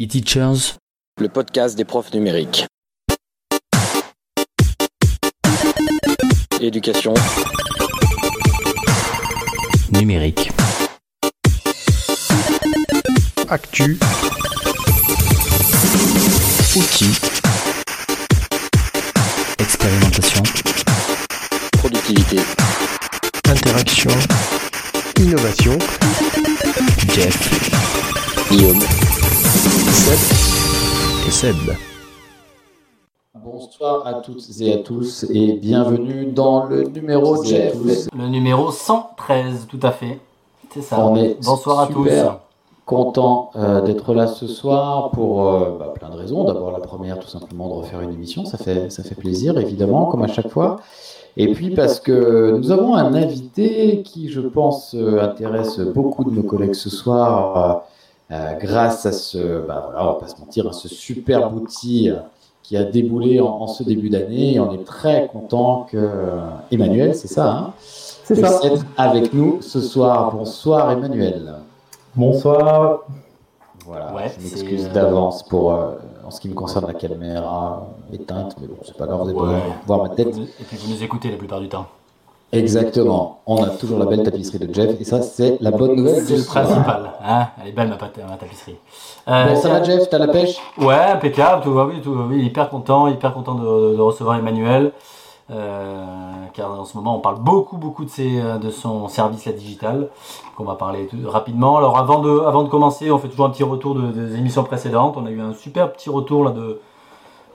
E-Teachers, le podcast des profs numériques. Éducation numérique. Actu. Outils. Expérimentation. Productivité. Interaction. Innovation. Jeff Guillaume. Seb. et Seb. Bonsoir à toutes et à tous et bienvenue dans le numéro Jeff. Le numéro 113, tout à fait. C'est ça. On est Bonsoir à tous. Content euh, d'être là ce soir pour euh, bah, plein de raisons. D'abord la première, tout simplement de refaire une émission, ça fait ça fait plaisir évidemment, comme à chaque fois. Et puis parce que nous avons un invité qui, je pense, euh, intéresse beaucoup de nos collègues ce soir, euh, euh, grâce à ce, bah, voilà, on va pas se mentir, à ce superbe outil euh, qui a déboulé en, en ce début d'année. On est très content que euh, Emmanuel, c'est ça, hein, C'est ça. être avec nous ce soir. Bonsoir Emmanuel. Bonsoir. Voilà, Ouais, je m'excuse d'avance pour, euh, en ce qui me concerne, la caméra éteinte, mais bon, c'est pas grave, vous allez Ouais. voir ma tête. Et puis vous nous écoutez la plupart du temps. Exactement. On a toujours la belle tapisserie de Jeff, et ça, c'est la bonne nouvelle. C'est le principal. Hein Elle est belle ma, tapisserie. Euh, Bon, ça va, Jeff? T'as la pêche? Ouais, impeccable, tout va oui, tout va oui, hyper content, hyper content de, de recevoir Emmanuel. Euh, car en ce moment on parle beaucoup beaucoup de, ses, de son service la digital qu'on va parler tout- rapidement. Alors avant de, avant de commencer, on fait toujours un petit retour de- des émissions précédentes. On a eu un super petit retour là de,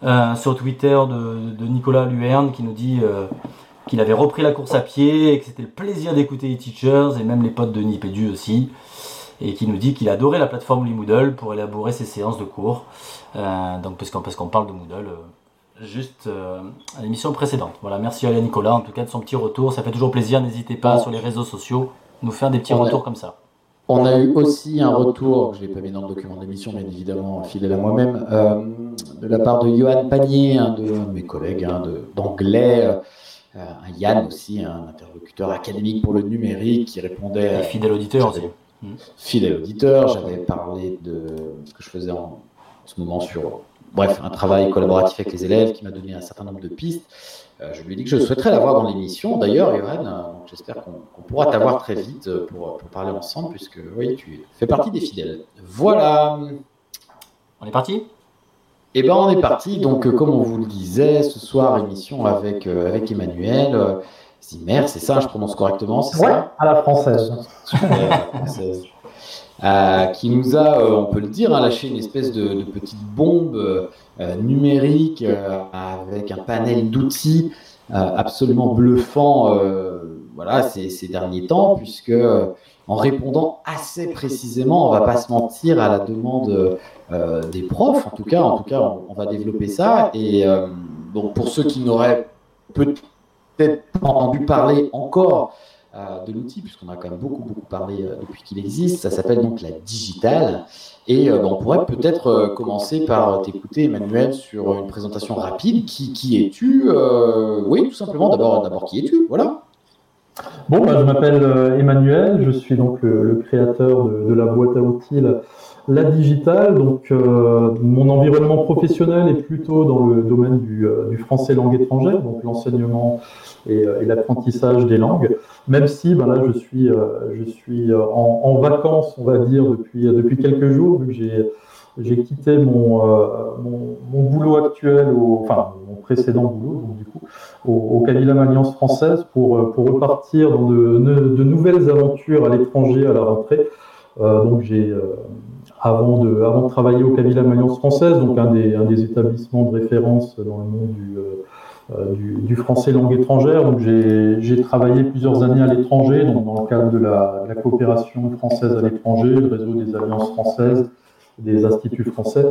euh, sur Twitter de, de Nicolas Luerne qui nous dit euh, qu'il avait repris la course à pied et que c'était le plaisir d'écouter les teachers et même les potes de Nipédu aussi et qui nous dit qu'il adorait la plateforme Moodle pour élaborer ses séances de cours. Euh, donc parce qu'on parce qu'on parle de Moodle euh, juste euh, à l'émission précédente. Voilà, merci à Nicolas en tout cas de son petit retour. Ça fait toujours plaisir. N'hésitez pas sur les réseaux sociaux nous faire des petits On a- retours comme ça. On a eu aussi un retour, que je n'ai pas mis dans le document d'émission, bien évidemment, fidèle à moi-même, de la part de Johan Panier, un de mes collègues hein, d'anglais, un Yann aussi, un interlocuteur académique pour le numérique, qui répondait Et fidèle auditeur aussi. fidèle auditeur. J'avais parlé de ce que je faisais en ce moment sur, bref, un travail collaboratif avec les élèves qui m'a donné un certain nombre de pistes. Euh, je lui ai dit que je souhaiterais l'avoir dans l'émission. D'ailleurs, Johan, euh, j'espère qu'on pourra t'avoir très vite euh, pour, pour parler ensemble, puisque oui, tu fais partie des fidèles. Voilà. On est parti? Et ben on est parti. Donc, euh, comme on vous le disait, ce soir, émission avec, euh, avec Emmanuel euh, Zimmer, c'est ça, je prononce correctement, c'est Ouais, ça à la française. La française. Euh, qui nous a, on peut le dire, hein, lâché une espèce de, de petite bombe numérique avec un panel d'outils absolument bluffant voilà, ces, ces derniers temps, puisque en répondant assez précisément, on va pas se mentir, à la demande euh, des profs, en tout cas, en tout cas, on, va développer ça. Et euh, pour ceux qui n'auraient peut-être pas entendu parler encore euh, de l'outil, puisqu'on a quand même beaucoup, beaucoup parlé depuis qu'il existe. Ça s'appelle donc la digitale. Et ben, on pourrait peut-être commencer par t'écouter, Emmanuel, sur une présentation rapide. Qui, qui es-tu? Oui, tout simplement. D'abord, qui es-tu? Voilà. Bon, bah, je m'appelle euh, Emmanuel, je suis donc le, créateur de, la boîte à outils La, Digitale. Donc, euh, mon environnement professionnel est plutôt dans le domaine du, euh, français langue étrangère, donc l'enseignement et, l'apprentissage des langues. Même si, ben là, je suis, en, vacances, on va dire, depuis, depuis quelques jours, vu que j'ai quitté mon, mon, boulot actuel, enfin mon précédent boulot, donc du coup, au, au Alliance française pour, euh, pour repartir dans de, de, nouvelles aventures à l'étranger à la rentrée. Euh, donc j'ai, euh, avant, de, avant de travailler au Cavillam Alliance française, donc un des, un des établissements de référence dans le monde du, euh, euh, du, du français langue étrangère, donc j'ai j'ai travaillé plusieurs années à l'étranger, donc dans le cadre de la, de la coopération française à l'étranger, le réseau des alliances françaises, des instituts français.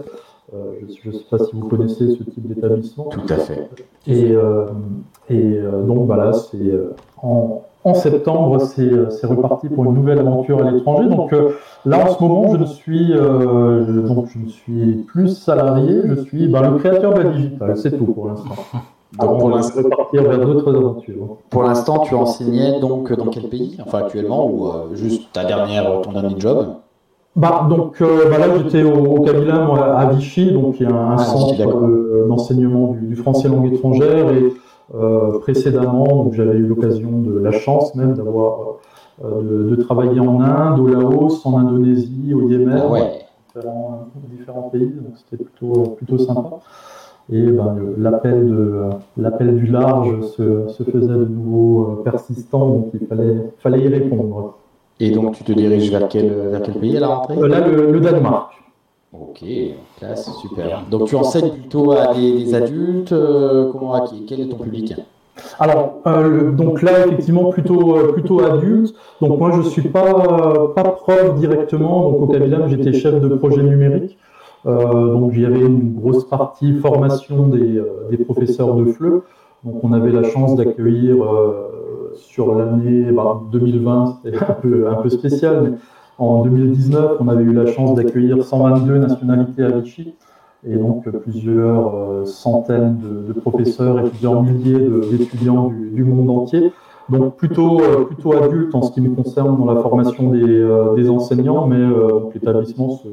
Euh, je ne sais pas si vous connaissez ce type d'établissement. Tout à fait. Et, euh, et euh, donc voilà, c'est en, en septembre, c'est reparti pour une nouvelle aventure à l'étranger. Donc là, en ce moment, je ne suis je- donc je ne suis plus salarié, je suis ben, le créateur de la digitale. C'est tout pour l'instant. Donc, pour l'instant- repartir vers d'autres aventures. Pour l'instant, tu enseignais donc dans quel pays Enfin, actuellement, ou juste ta dernière, ton dernier job? Bah, donc euh, bah, là j'étais au, au Kabila, moi, à Vichy, donc il y a un, Ah, centre de- d'enseignement du, du français langue étrangère et euh, précédemment donc j'avais eu l'occasion de la chance même d'avoir euh, de, de travailler en Inde, au Laos, en Indonésie, au Yémen, ouais. différents, différents pays, donc c'était plutôt plutôt sympa. Et ben, l'appel de l'appel du large se, se faisait de nouveau euh, persistant, donc il fallait fallait y répondre. Et donc, tu te diriges vers quel, vers quel pays à la rentrée Euh, là le, le Danemark. Ok, classe, super. Donc, tu enseignes plutôt à des, des adultes euh, comment, à qui- Quel est ton public? Alors, euh, le- donc là, effectivement, plutôt, euh, plutôt adulte. Donc moi, je suis pas, euh, pas prof directement. Donc au Kabilam, j'étais chef de projet numérique. Donc j'y avais une grosse partie formation des, des professeurs de FLE. Donc on avait la chance d'accueillir sur l'année bah, 2020, c'était un peu, spécial, mais en 2019, on avait eu la chance d'accueillir 122 nationalités à Vichy et donc plusieurs euh, centaines de, professeurs et plusieurs milliers d'étudiants du, monde entier. Donc plutôt, euh, plutôt en ce qui me concerne dans la formation des, euh, enseignants, mais euh, l'établissement se,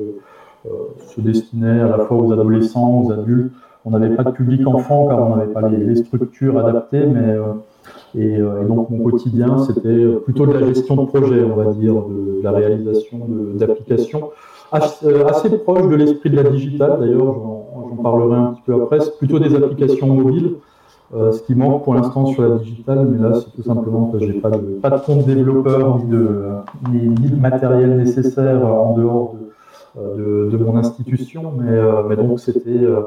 destinait à la fois aux adolescents, aux adultes. On n'avait pas de public enfant car on n'avait pas les, les structures adaptées, mais et, euh, et donc mon quotidien c'était plutôt de la gestion de projet, on va dire, de, la réalisation d'applications assez, euh, assez proche de l'esprit de la digitale. D'ailleurs, j'en parlerai un petit peu après. C'est plutôt des applications mobiles. Euh, ce qui manque pour l'instant sur la digitale, mais là c'est tout simplement que j'ai pas de pas de compte développeur ni de matériel nécessaire en dehors de, euh, de, mon institution, mais, euh, donc c'était euh, euh,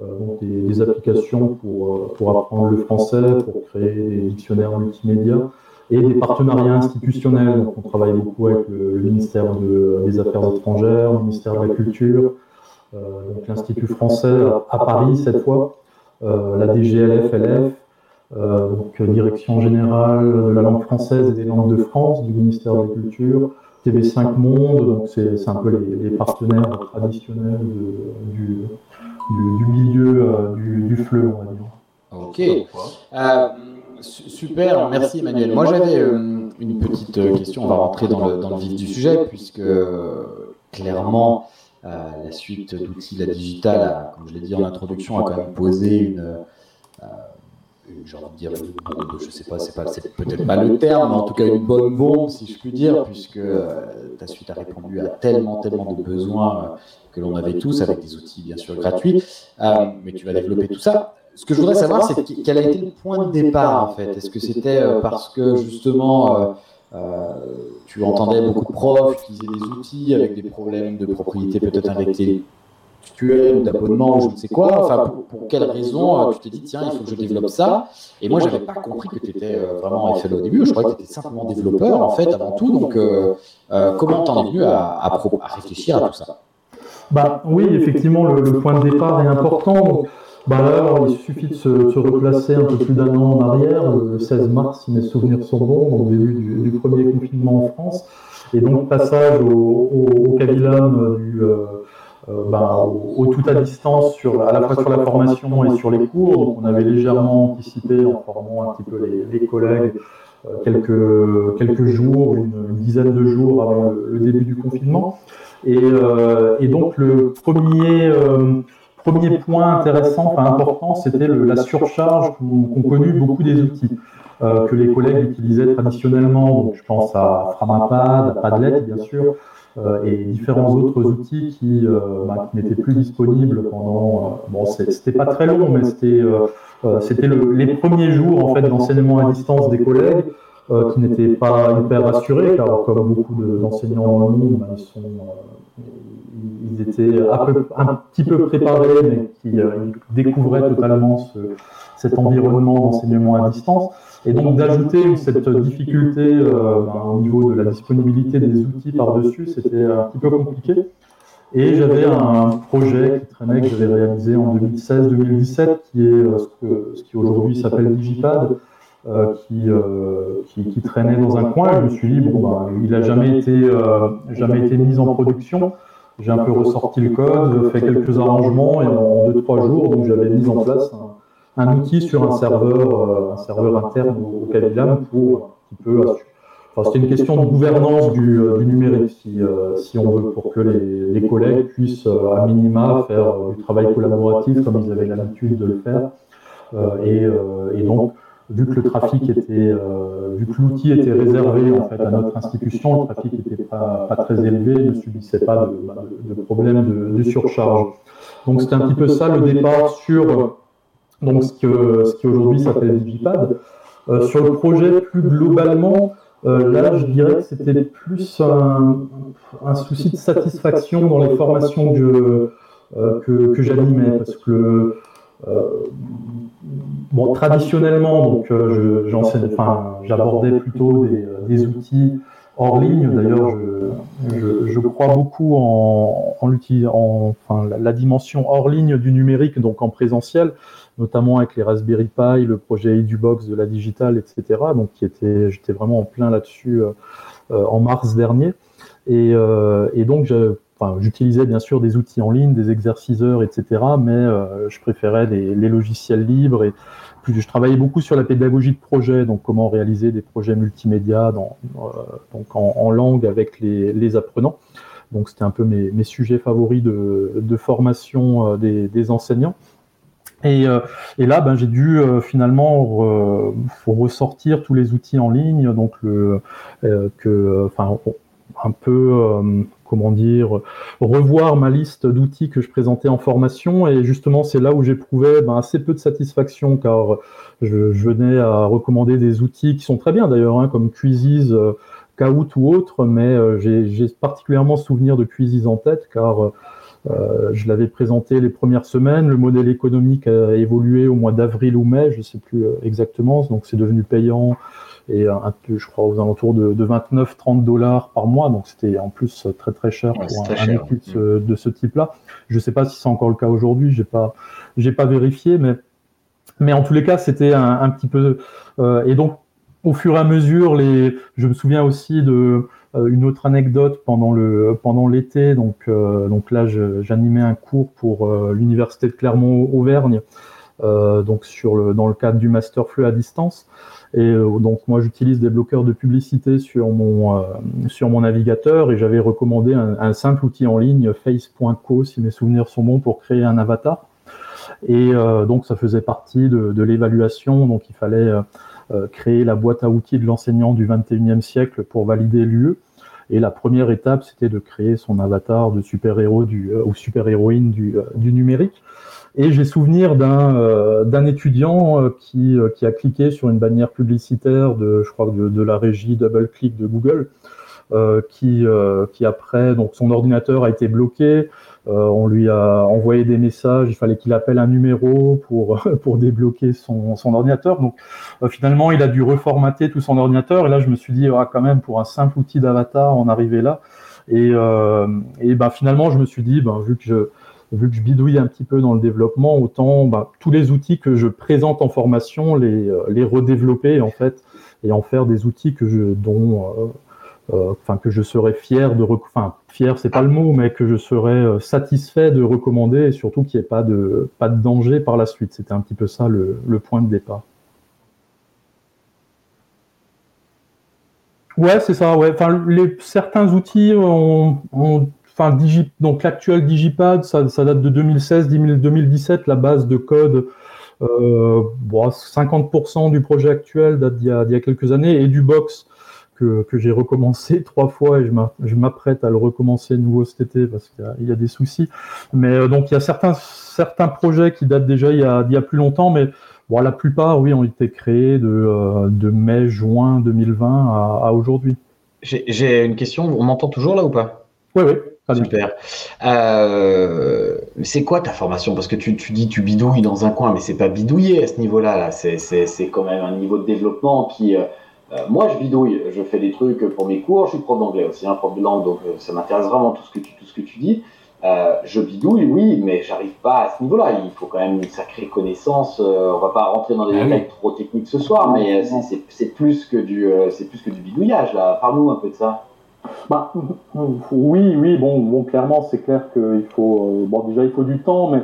donc des, applications pour, euh, pour apprendre le français, pour créer des dictionnaires multimédia et des partenariats institutionnels. On travaille beaucoup avec le, ministère de- des Affaires étrangères, le ministère de la Culture, euh, l'Institut français à, Paris cette fois, euh, la DGLF-LF, euh, donc euh, Direction générale de la langue française et des langues de France du ministère de la Culture, TV5 Monde, donc c'est un peu les, partenaires traditionnels du, du, du milieu euh, du, du FLE, on va dire. Ok. Euh, su- super, merci Emmanuel. Moi j'avais euh, une petite euh, question, on va rentrer dans le, dans le vif du sujet, puisque clairement euh, la suite d'outils, la digitale, comme je l'ai dit en introduction, a quand même posé une, euh, une- j'ai envie de dire une bombe, je sais pas, c'est peut-être pas le terme, mais en tout cas une bonne bombe, si je puis dire, puisque euh, ta suite a répondu à tellement, tellement de besoins euh, que l'on avait tous, avec des outils bien sûr gratuits, Euh, mais tu vas développer tout ça. Ce que je voudrais savoir, c'est que- quel a été le point de départ en fait? Est-ce que c'était parce que justement tu entendais beaucoup de profs qui utilisaient des outils avec des problèmes de propriété peut-être intellectuelle? Ou d'abonnement ou je ne sais quoi. Enfin, pour, quelle raison euh, tu t'es dit tiens, il faut que je développe ça Et moi, j'avais pas compris que tu étais vraiment FLO au début. Je croyais que tu étais simplement développeur en fait avant tout. Donc, euh, euh, comment es venu à, à réfléchir à tout ça? Bah, oui, effectivement, le, point de départ est important. Donc, bah, là, il suffit de se, replacer un peu plus d'un an en arrière, le, le 16 mars, si mes souvenirs sont bons, au début du, du premier confinement en France. Et donc, passage au, au, euh, du, euh, euh, bah, au, tout à distance, sur, à la fois sur la formation et sur les cours. Donc, on avait légèrement anticipé en formant un petit peu les, les collègues euh, quelques, quelques jours, une, une dizaine de jours avant le, début du confinement. Et, euh, et donc le premier, euh, premier point intéressant, enfin important, c'était la surcharge qu'ont connu beaucoup des outils euh, que les collègues utilisaient traditionnellement. Donc je pense à Framapad, à Padlet bien sûr, et différents autres outils qui, euh, bah, n'étaient plus disponibles pendant. euh, bon, c'était pas très long, mais c'était euh, euh, c'était le- les premiers jours en fait d'enseignement à distance des collègues euh, qui n'étaient pas hyper rassurés, car comme beaucoup de- d'enseignants le monde, bah, ils, euh, ils étaient un, petit peu préparés, mais qui euh, découvraient totalement ce- cet environnement d'enseignement à distance. Et donc d'ajouter cette difficulté euh, bah, au niveau de la disponibilité des outils par-dessus, c'était un petit peu compliqué. Et j'avais un projet qui traînait, que j'avais réalisé en 2016-2017, qui est euh, ce, que- ce qui aujourd'hui s'appelle Digipad, euh, qui, euh, qui, qui traînait dans un coin. Je me suis dit, bon, ben, il n'a jamais, été, jamais été mis en production. J'ai un peu ressorti le code, fait quelques arrangements, et en 2-3 jours, donc j'avais mis en place un, un outil sur un serveur, euh, un serveur interne au, Kabilam pour un petit peu assu- c'était une question de gouvernance du, du numérique, si, si, on veut, pour que les, les collègues puissent à minima faire du travail collaboratif comme ils avaient l'habitude de le faire. Et, et, donc, vu que le trafic était, vu que l'outil était réservé en fait à notre institution, le trafic n'était pas, pas, très élevé, ne subissait pas de, de, problème de, de surcharge. Donc c'était un petit peu ça le départ sur donc ce, qui aujourd'hui s'appelle Digipad. Euh, sur le projet plus globalement, euh, là je dirais que c'était plus un, souci de satisfaction dans les formations que, euh, que, j'animais parce que traditionnellement donc j'abordais plutôt des, outils hors ligne. D'ailleurs, je, crois beaucoup en, la, dimension hors ligne du numérique, donc en présentiel, notamment avec les Raspberry Pi, le projet EduBox de la digitale, etc. Donc, qui était, j'étais vraiment en plein là-dessus euh, euh en mars dernier. Et, euh, et donc, Enfin, j'utilisais bien sûr des outils en ligne, des exerciceurs, etc., mais je préférais les, les, logiciels libres et je travaillais beaucoup sur la pédagogie de projet, donc comment réaliser des projets multimédia dans, euh, donc en, langue avec les, apprenants. Donc c'était un peu mes, sujets favoris de, formation euh, des, enseignants. Et, euh, là, ben, j'ai dû finalement ressortir tous les outils en ligne, donc le, que, enfin, un peu comment dire, revoir ma liste d'outils que je présentais en formation. Et justement, c'est là où j'éprouvais ben, assez peu de satisfaction, car je, venais à recommander des outils qui sont très bien d'ailleurs, hein, comme euh, Kahoot ou autres, mais euh, j'ai particulièrement souvenir de Quizzes en tête, car euh, je l'avais présenté les premières semaines. Le modèle économique a évolué au mois d'avril ou mai, je ne sais plus exactement, donc c'est devenu payant et un, je crois aux alentours de, de 29-30 dollars par mois. Donc c'était en plus très très cher pour un, écoute de ce type-là. Je ne sais pas si c'est encore le cas aujourd'hui. J'ai pas j'ai pas vérifié, mais mais en tous les cas c'était un, un, petit peu euh, et donc au fur et à mesure les je me souviens aussi de euh, une autre anecdote pendant le pendant l'été donc euh, donc là j'animais un cours pour euh, l'université de Clermont Auvergne donc sur le dans le cadre du master fleu à distance et euh, donc moi j'utilise des bloqueurs de publicité sur mon, euh, sur mon navigateur et j'avais recommandé un, simple outil en ligne, face.co si mes souvenirs sont bons, pour créer un avatar. Et euh, donc ça faisait partie de, de l'évaluation, donc il fallait créer la boîte à outils de l'enseignant du 21e siècle pour valider l'UE. Et la première étape, c'était de créer son avatar de super-héros du, ou super-héroïne du, du numérique. Et j'ai souvenir d'un euh, étudiant euh, qui, euh, qui a cliqué sur une bannière publicitaire de, je crois, de, de la régie DoubleClick de Google, euh, qui, qui après, donc son ordinateur a été bloqué. On lui a envoyé des messages. Il fallait qu'il appelle un numéro pour débloquer son, ordinateur. Donc finalement, il a dû reformater tout son ordinateur. Et là, je me suis dit, ah, quand même, pour un simple outil d'avatar, on arrivait là. Et, et ben finalement, je me suis dit, ben vu que je vu que bidouille un petit peu dans le développement, autant bah, tous les outils que je présente en formation, les, euh, redévelopper en fait et en faire des outils que dont euh, euh, enfin que je serais fier de enfin fier c'est pas le mot mais que je serais satisfait de recommander et surtout qu'il n'y ait pas de pas de danger par la suite. C'était un petit peu ça le, le point de départ. Ouais c'est ça ouais. Enfin certains outils ont, enfin, donc l'actuel Digipad, ça, date de 2016-2017, la base de code. Euh, bon, 50% du projet actuel date d'il y, a quelques années. Et du box que, j'ai recommencé trois fois et je m'apprête à le recommencer de nouveau cet été parce qu'il y, a des soucis. Mais euh, donc il y a certains, certains projets qui datent déjà il y a, il y a plus longtemps, mais bon, la plupart, oui, ont été créés de, euh, de mai-juin 2020 à, à aujourd'hui. J'ai une question, on m'entend toujours là ou pas? Oui, oui. Super. Euh, c'est quoi ta formation? Parce que tu, tu, dis tu bidouilles dans un coin, mais c'est pas bidouiller à ce niveau-là. Là. C'est, quand même un niveau de développement qui. Euh, euh, moi, je bidouille. Je fais des trucs pour mes cours. Je suis prof d'anglais aussi, hein, prof de langue, donc ça m'intéresse vraiment tout ce que tu, tout ce que tu dis. je bidouille, oui, mais j'arrive pas à ce niveau-là. Il faut quand même une sacrée connaissance. on va pas rentrer dans des ah détails trop techniques ce soir, mais c'est, plus que du, c'est plus que du bidouillage. Là, parle-nous un peu de ça. Bah, oui, oui, bon, bon clairement, c'est clair qu'il faut, euh, bon, déjà, il faut du temps, mais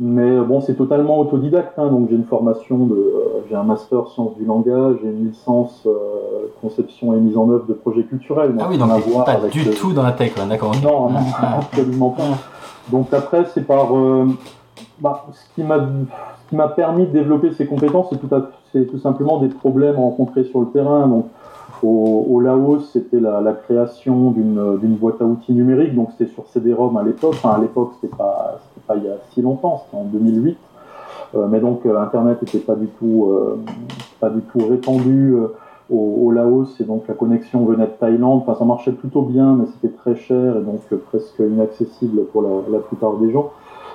Mais bon, c'est totalement autodidacte. Hein, donc j'ai une formation de, euh, j'ai un master sciences du langage, j'ai une licence euh, conception et mise en œuvre de projets culturels. Ah oui, donc voir pas avec du le- tout dans la tech, d'accord. ok. Non, Ah. absolument pas. Donc après, c'est par euh, bah, ce qui m'a ce qui m'a permis de développer ces compétences, c'est tout, à- c'est tout simplement des problèmes rencontrés sur le terrain. Donc au, Laos, c'était la, création d'une boîte à outils numérique. Donc c'était sur CD-ROM à l'époque. Enfin à l'époque, c'était pas pas il y a si longtemps, c'était en 2008. Euh, mais donc euh, Internet n'était pas du tout euh, pas du tout répandu. au, Laos et donc la connexion venait de Thaïlande. Enfin, ça marchait plutôt bien, mais c'était très cher et donc presque inaccessible pour la plupart des gens.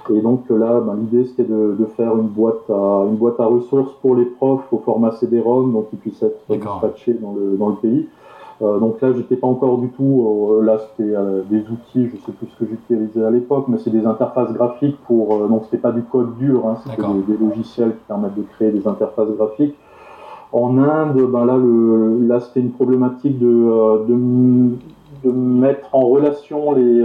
Et donc là, ben, l'idée c'était de, de faire une boîte à une boîte à ressources pour les profs au format CD-ROM, donc qu'ils puissent être dispatchés dans le dans le pays. Euh, donc là, j'étais pas encore du tout. euh, là, c'était euh, des outils, je sais plus ce que j'utilisais à l'époque, mais c'est des interfaces graphiques pour. donc c'était pas du code dur, hein, c'était des, des logiciels qui permettent de créer des interfaces graphiques. En Inde, ben là, le, là c'était une problématique de, de, m- de mettre en relation les,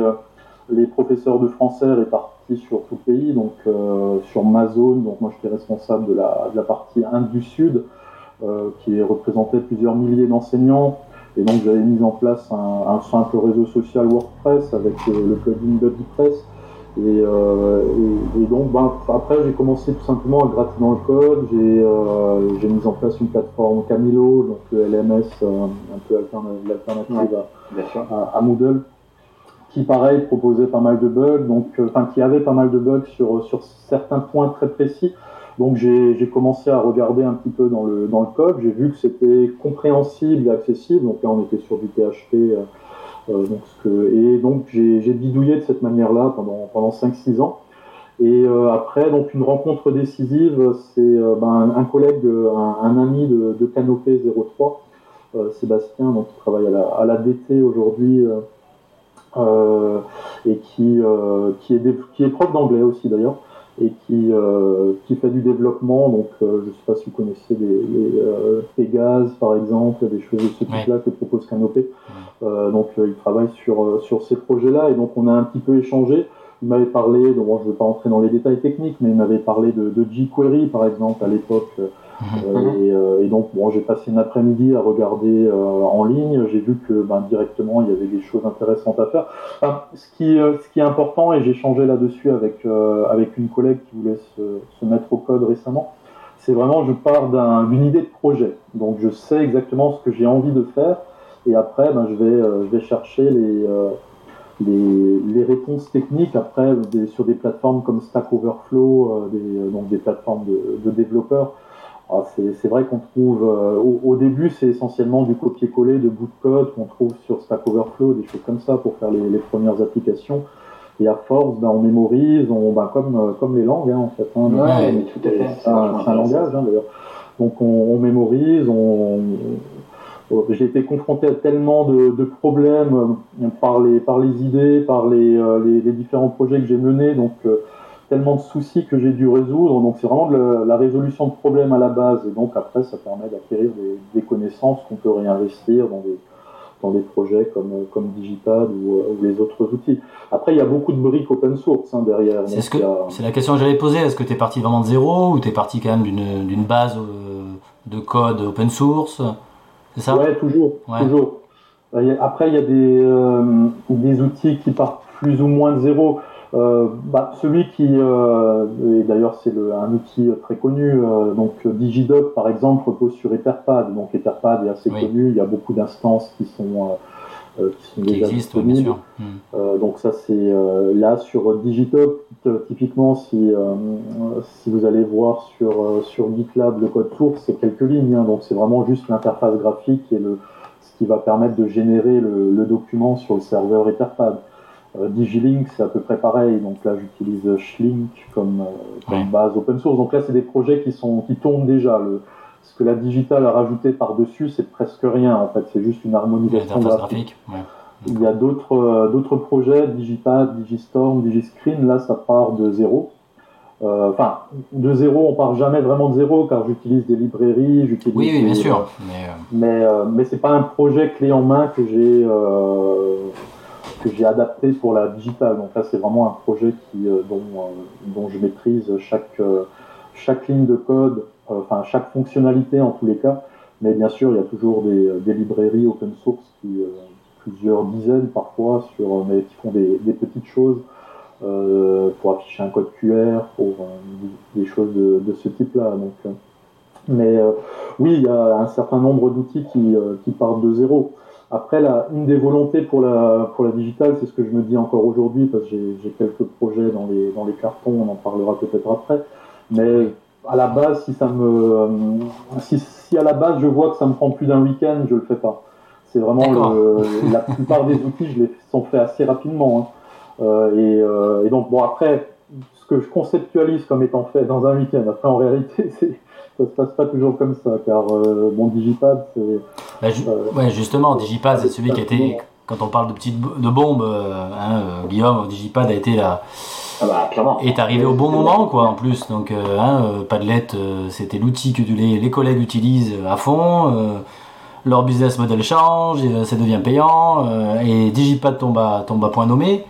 les professeurs de français répartis sur tout le pays, donc euh, sur ma zone. Donc moi, j'étais responsable de la, de la partie Inde du Sud, euh, qui représentait plusieurs milliers d'enseignants. Et donc j'avais mis en place un, un simple réseau social WordPress avec euh, le plugin BuddyPress. Et, euh, et, et donc ben, après j'ai commencé tout simplement à gratter dans le code. J'ai euh, mis en place une plateforme Camilo, donc le LMS euh, un peu alterna- l'alternative à, à, à Moodle, qui pareil proposait pas mal de bugs, donc euh, enfin qui avait pas mal de bugs sur sur certains points très précis. Donc j'ai commencé à regarder un petit peu dans le dans le code. J'ai vu que c'était compréhensible et accessible. Donc là on était sur du PHP. euh, euh, donc ce que, et donc j'ai bidouillé de cette manière-là pendant pendant 5-6 ans. Et euh, après, donc une rencontre décisive, c'est euh, ben, un collègue, euh, un, ami de, de Canopé 03, euh, Sébastien, donc qui travaille à la, DT aujourd'hui, euh, euh, et qui, euh, qui, est, qui est prof d'anglais aussi d'ailleurs, et qui, euh, qui fait du développement. Donc, euh, je ne sais pas si vous connaissez les, les euh, Pégase, par exemple, des choses de ce type-là que propose Canopé. Euh, donc, euh, il travaille sur, euh, sur ces projets-là, et donc on a un petit peu échangé. Il m'avait parlé, donc bon, je ne vais pas entrer dans les détails techniques, mais il m'avait parlé de, de jQuery, par exemple, à l'époque. Euh, et, euh, et donc, bon, j'ai passé une après-midi à regarder euh, en ligne. J'ai vu que ben, directement, il y avait des choses intéressantes à faire. Ce, qui, euh, ce qui est important, et j'ai changé là-dessus avec, euh, avec une collègue qui voulait se, se mettre au code récemment, c'est vraiment, je pars d'un- d'une idée de projet. Donc, je sais exactement ce que j'ai envie de faire. Et après, ben, je, vais, euh, je vais chercher les, les, les réponses techniques après des- sur des plateformes comme Stack Overflow, des, donc des plateformes de, de développeurs. Ah, c'est c'est vrai qu'on trouve, euh, au, au début, c'est essentiellement du copier-coller de bout de code qu'on trouve sur Stack Overflow, des choses comme ça pour faire les, les premières applications. Et à force, ben, on mémorise, on, ben, comme, euh, comme les langues hein, en fait. hein. Ouais, Donc, tout à fait. C'est un, langage hein, d'ailleurs. Donc on, on mémorise, on, on- j'ai été confronté à tellement de, de problèmes euh, par les, par les idées, par les, euh, les, les différents projets que j'ai menés, donc euh, tellement de soucis que j'ai dû résoudre. Donc c'est vraiment de la, résolution de problèmes à la base. Et donc après, ça permet d'acquérir des, des connaissances qu'on peut réinvestir dans des, dans des projets comme, comme Digipad ou, euh, ou les autres outils. Après, il y a beaucoup de briques open source hein, derrière. C'est ce a- la question que j'allais poser. Est-ce que tu es parti vraiment de zéro ou tu es parti quand même d'une d'une base euh, de code open source? C'est ça? Ouais, toujours, Ouais. toujours. Euh, Après, il y a des, euh, des outils qui partent plus ou moins de zéro. Euh, bah, celui qui, euh, et d'ailleurs c'est le- un outil très connu, euh, donc Digidoc par exemple repose sur Etherpad. Donc Etherpad est assez Oui. connu, il y a beaucoup d'instances qui sont, qui sont Qui déjà existe, ouais, bien sûr. Hmm. Euh, donc ça c'est euh, là sur Digitop t- typiquement si euh, si vous allez voir sur sur GitLab le code source c'est quelques lignes hein. donc c'est vraiment juste l'interface graphique et le ce qui va permettre de générer le, le document sur le serveur Etherpad. Euh, Digilink c'est à peu près pareil donc là j'utilise Schlink comme, euh, comme Ouais. base open source donc là c'est des projets qui sont qui tournent déjà le ce que la digital a rajouté par dessus c'est presque rien en fait c'est juste une harmonisation graphique. ouais. Il y a d'autres euh, d'autres projets, Digipad, Digistorm, Digiscreen, là ça part de zéro. Euh, Enfin, de zéro, on part jamais vraiment de zéro car j'utilise des librairies, j'utilise. Oui, oui, bien des- sûr. Mais, Mais, mais c'est pas un projet clé en main que j'ai que j'ai adapté pour la digitale. Donc là, c'est vraiment un projet qui, dont, dont je maîtrise chaque, chaque ligne de code, enfin chaque fonctionnalité en tous les cas. Mais bien sûr, il y a toujours des, des librairies open source qui, plusieurs dizaines parfois, sur, mais qui font des, des petites choses euh, pour afficher un code QR, pour des choses de, de ce type-là. Donc, mais oui, il y a un certain nombre d'outils qui, qui partent de zéro. Après, une des volontés pour la, pour la digitale, c'est ce que je me dis encore aujourd'hui, parce que j'ai quelques projets dans les, dans les cartons, on en parlera peut-être après. Mais à la base, si ça me, si, si, à la base je vois que ça me prend plus d'un week-end, je le fais pas. C'est vraiment le, la plupart des outils, je les sont faits assez rapidement. Hein. Euh, et, euh, et, donc bon après, ce que je conceptualise comme étant fait dans un week-end, après en réalité, ça se passe pas toujours comme ça, car euh, mon Digipad, c'est. Bah, ju euh, ouais, justement, Digipad, c'est celui qui a été. Quand on parle de petites de bombes, euh, hein, euh, Guillaume, Digipad a été là. Ah bah, clairement. Est arrivé au bon moment, quoi, en plus. Donc, hein, Padlet, c'était l'outil que les, les, collègues utilisent à fond. leur business model change, ça devient payant, et Digipad tombe à, tombe à point nommé.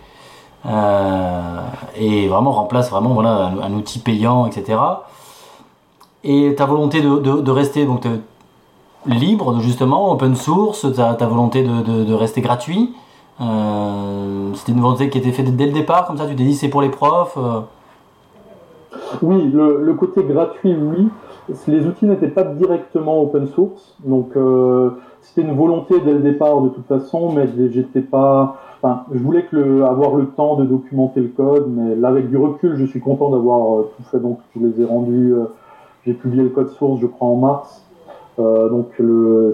et vraiment remplace vraiment voilà, un, un outil payant, etc. Et ta volonté de, de, de rester donc libre, justement, open source, ta, volonté de, rester gratuit, euh, c'était une volonté qui était faite dès le départ, comme ça tu t'es dit c'est pour les profs euh... Oui, le, côté gratuit, oui. Les outils n'étaient pas directement open source, donc euh, c'était une volonté dès le départ de toute façon, mais j'étais pas. Enfin, je voulais avoir le temps de documenter le code, mais là avec du recul, je suis content d'avoir tout fait, donc je les ai rendus j'ai publié le code source, je crois, en mars. Euh, donc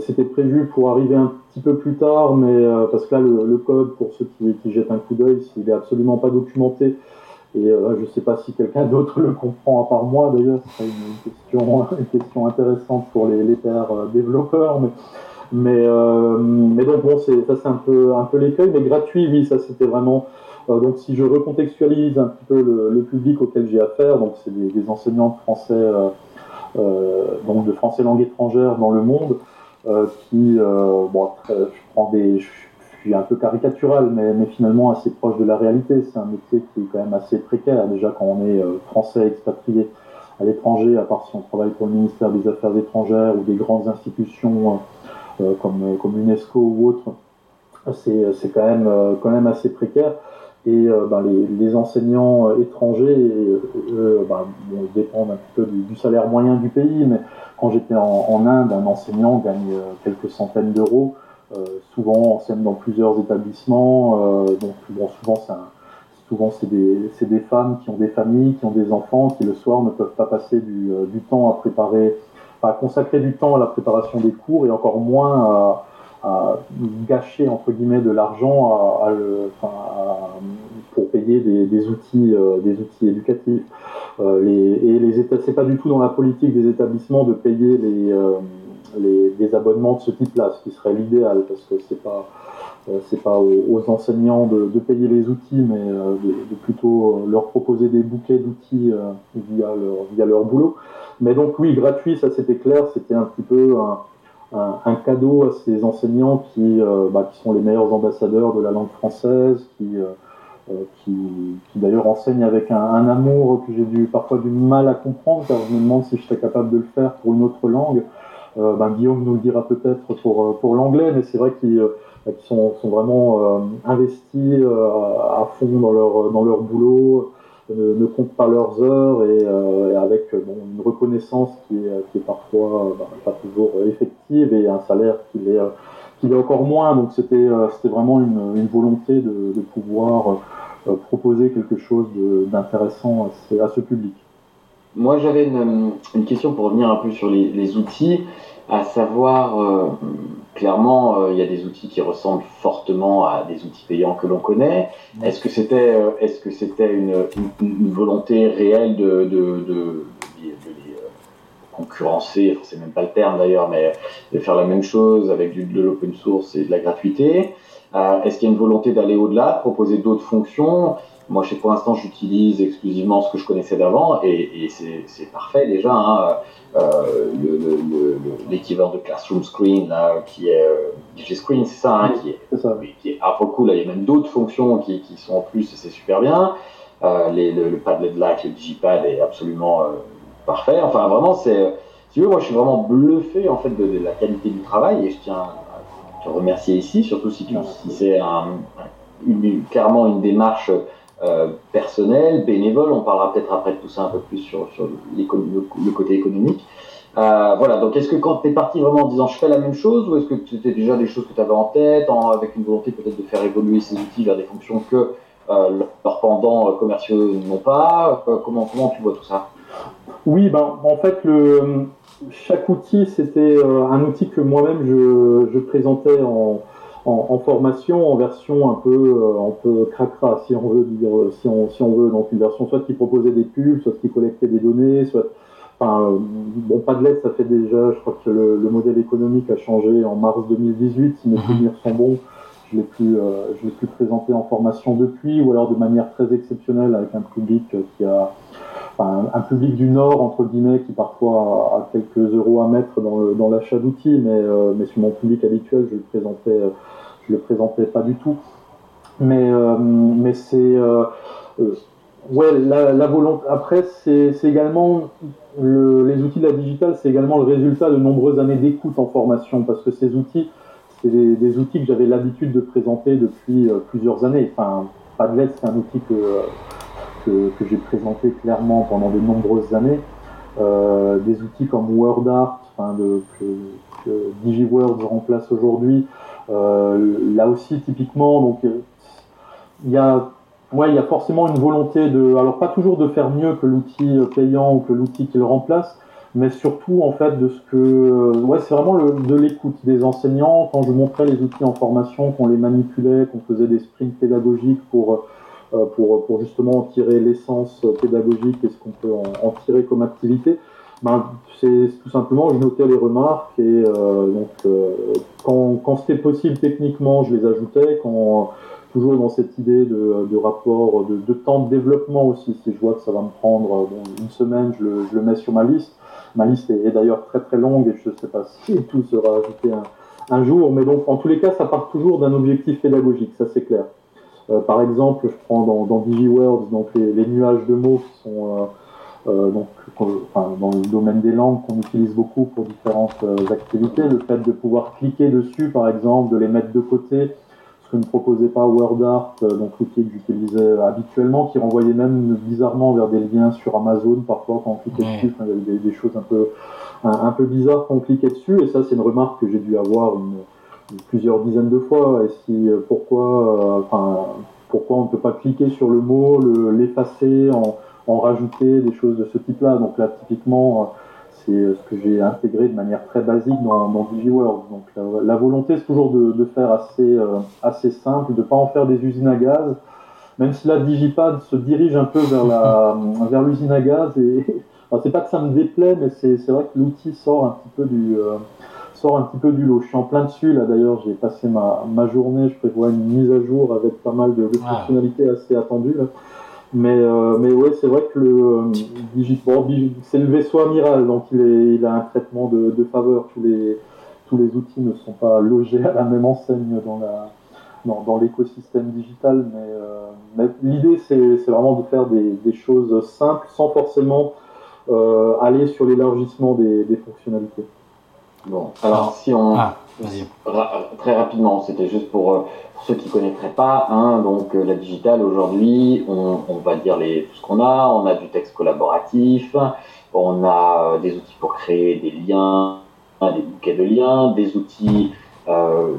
c'était prévu pour arriver un petit peu plus tard, mais euh, parce que là le, le, code, pour ceux qui, jettent un coup d'œil, il est absolument pas documenté. Et euh, je ne sais pas si quelqu'un d'autre le comprend à part moi d'ailleurs, c'est une, une, question, intéressante pour les, les pairs développeurs. Mais, donc bon, ça c'est un peu, l'écueil, mais gratuit, oui, ça c'était vraiment. donc si je recontextualise un petit peu le, le public auquel j'ai affaire, donc c'est des, des, enseignants français donc de français langue étrangère dans le monde, euh, qui, euh, bon, je prends des, je suis un peu caricatural, mais, mais, finalement assez proche de la réalité. C'est un métier qui est quand même assez précaire, déjà quand on est français expatrié à l'étranger, à part si on travaille pour le ministère des Affaires étrangères ou des grandes institutions euh, comme, comme l'UNESCO ou autres, c'est quand même, quand même assez précaire. Et euh, ben, les, les, enseignants euh, étrangers euh, ben, bon, dépendent un peu du, du, salaire moyen du pays, mais quand j'étais en, en, Inde, un enseignant gagne quelques centaines d'euros, souvent enseigne dans plusieurs établissements, donc bon, souvent c'est souvent c'est des, des, femmes qui ont des familles, qui ont des enfants, qui le soir ne peuvent pas passer du, du temps à préparer, à consacrer du temps à la préparation des cours et encore moins à à gâcher entre guillemets de l'argent à, à, des, outils, euh, des outils éducatifs. Euh, les, et les c'est pas du tout dans la politique des établissements de payer les, euh, les des abonnements de ce type-là, ce qui serait l'idéal, parce que c'est pas euh, c'est pas aux, enseignants de, payer les outils, mais de, plutôt leur proposer des bouquets d'outils via leur via leur boulot. Mais donc oui, gratuit, ça c'était clair, c'était un petit peu un, cadeau à ces enseignants qui, bah, qui sont les meilleurs ambassadeurs de la langue française, qui, qui, qui d'ailleurs enseignent avec un, un amour que j'ai du, parfois du mal à comprendre, car je me demande si je serais capable de le faire pour une autre langue. Euh, ben, Guillaume nous le dira peut-être pour, euh, pour l'anglais, mais c'est vrai qu'ils euh, sont, sont, vraiment investis à fond dans leur, dans leur boulot ne, ne, comptent pas leurs heures et, euh, et avec bon, une reconnaissance qui est, qui est parfois bah, pas toujours effective et un salaire qui est, qui est encore moins. Donc c'était c'était vraiment une, une volonté de, de pouvoir euh, proposer quelque chose d'intéressant à, à, ce public. Moi j'avais une, une, question pour revenir un peu sur les, les outils, à savoir euh, clairement, euh, il y a des outils qui ressemblent fortement à des outils payants que l'on connaît. Est-ce que c'était, euh, est-ce que c'était une, une, une, volonté réelle de, de, de, de les euh, concurrencer, enfin, c'est même pas le terme d'ailleurs, mais de faire la même chose avec du, de l'open source et de la gratuité euh, Est-ce qu'il y a une volonté d'aller au-delà, de proposer d'autres fonctions? Moi, je sais pour l'instant, j'utilise exclusivement ce que je connaissais d'avant et, c'est parfait déjà. Hein. Euh, l'équivalent de Classroom Screen, là, qui est euh, Screen, c'est ça, hein, qui est, ça. Qui est ah, là, il y a même d'autres fonctions qui, qui, sont en plus et c'est super bien. Euh, les, le, le Padlet Black, le Digipad est absolument parfait. Enfin, vraiment, c'est. Si tu veux, moi, je suis vraiment bluffé en fait de, la qualité du travail et je tiens à te remercier ici, surtout si, si c'est un, une, clairement une démarche euh, personnel, bénévole. On parlera peut-être après de tout ça un peu plus sur, sur le, côté économique. Euh, voilà, donc est-ce que quand tu es parti vraiment en disant je fais la même chose ou est-ce que c'était déjà des choses que tu avais en tête avec une volonté peut-être de faire évoluer ces outils vers des fonctions que euh, leurs pendants commerciaux n'ont pas? Comment, comment tu vois tout ça? Oui, ben, en fait, le, chaque outil, c'était un outil que moi-même je, je présentais en, en, formation en version un peu, euh, un peu cracra, si on veut dire, si on, si on veut, donc une version soit qui proposait des pubs, soit qui collectait des données, soit, enfin, euh, bon, pas de lettres, ça fait déjà, je crois que le, le, modèle économique a changé en mars 2018, si mes souvenirs sont bons, je l'ai plus, euh, je l'ai plus présenté en formation depuis, ou alors de manière très exceptionnelle avec un public qui a, un public du Nord, entre guillemets, qui parfois a, quelques euros à mettre dans, l'achat d'outils, mais, mais sur mon public habituel, je le présentais je le présentais pas du tout. Mais, euh, c'est. Euh, euh, ouais, la, volonté. Après, c'est également. Le, les outils de la digitale, c'est également le résultat de nombreuses années d'écoute en formation, parce que ces outils, c'est des, des, outils que j'avais l'habitude de présenter depuis plusieurs années. Enfin, Padlet, c'est un outil que, que, j'ai présenté clairement pendant de nombreuses années. Euh, des outils comme WordArt, enfin que, que remplace aujourd'hui, euh, là aussi, typiquement, donc euh, il y a ouais, il y a forcément une volonté de, alors pas toujours de faire mieux que l'outil payant ou que l'outil qui le remplace, mais surtout en fait de ce que, ouais, c'est vraiment de l'écoute des enseignants. Quand je montrais les outils en formation, qu'on les manipulait, qu'on faisait des sprints pédagogiques pour pour, pour justement tirer l'essence pédagogique et ce qu'on peut en, tirer comme activité ben, c'est tout simplement, je notais les remarques et euh, donc euh, quand, c'était possible techniquement, je les ajoutais. Toujours dans cette idée de, rapport, de, temps de développement aussi. Si je vois que ça va me prendre une semaine, je le, je le, mets sur ma liste. Ma liste est, d'ailleurs très très longue et je ne sais pas si tout sera ajouté un, un, jour. Mais donc en tous les cas, ça part toujours d'un objectif pédagogique, ça c'est clair. Euh, par exemple, je prends dans, dans DigiWords donc les, les, nuages de mots qui sont euh, euh, donc, enfin, dans le domaine des langues qu'on utilise beaucoup pour différentes euh, activités, le fait de pouvoir cliquer dessus, par exemple, de les mettre de côté, ce que ne proposait pas WordArt, euh, donc l'outil que j'utilisais habituellement, qui renvoyait même bizarrement vers des liens sur Amazon, parfois quand on cliquait dessus, il y avait des, choses un peu, un, peu bizarres quand on cliquait dessus, et ça c'est une remarque que j'ai dû avoir une, plusieurs dizaines de fois, et si, pourquoi, enfin, pourquoi on ne peut pas cliquer sur le mot, l'effacer en en rajouter des choses de ce type-là. Donc là, typiquement, euh, c'est euh, ce que j'ai intégré de manière très basique dans, dans DigiWorld. Donc la, volonté, c'est toujours de, de, faire assez, euh, assez simple, de ne pas en faire des usines à gaz. Même si la Digipad se dirige un peu vers la vers l'usine à gaz et c'est pas que ça me déplaît, mais c'est vrai que l'outil sort un petit peu du sort un petit peu du lot. Je suis en plein dessus là d'ailleurs. J'ai passé ma, ma journée. Je prévois une mise à jour avec pas mal de, fonctionnalités assez attendues là. Mais, euh, mais ouais, c'est vrai que le euh, c'est le vaisseau amiral, donc il, est, il a un traitement de, faveur. Tous les, tous les outils ne sont pas logés à la même enseigne dans la dans, l'écosystème digital, mais, euh, mais l'idée c'est, c'est vraiment de faire des, des, choses simples sans forcément euh, aller sur l'élargissement des, des, fonctionnalités. Bon, alors si on ah, très rapidement, c'était juste pour euh, ceux qui connaîtraient pas, hein, donc euh, la digitale aujourd'hui, on, on, va dire les, tout ce qu'on a. On a du texte collaboratif, on a euh, des outils pour créer des liens, des bouquets de liens, des outils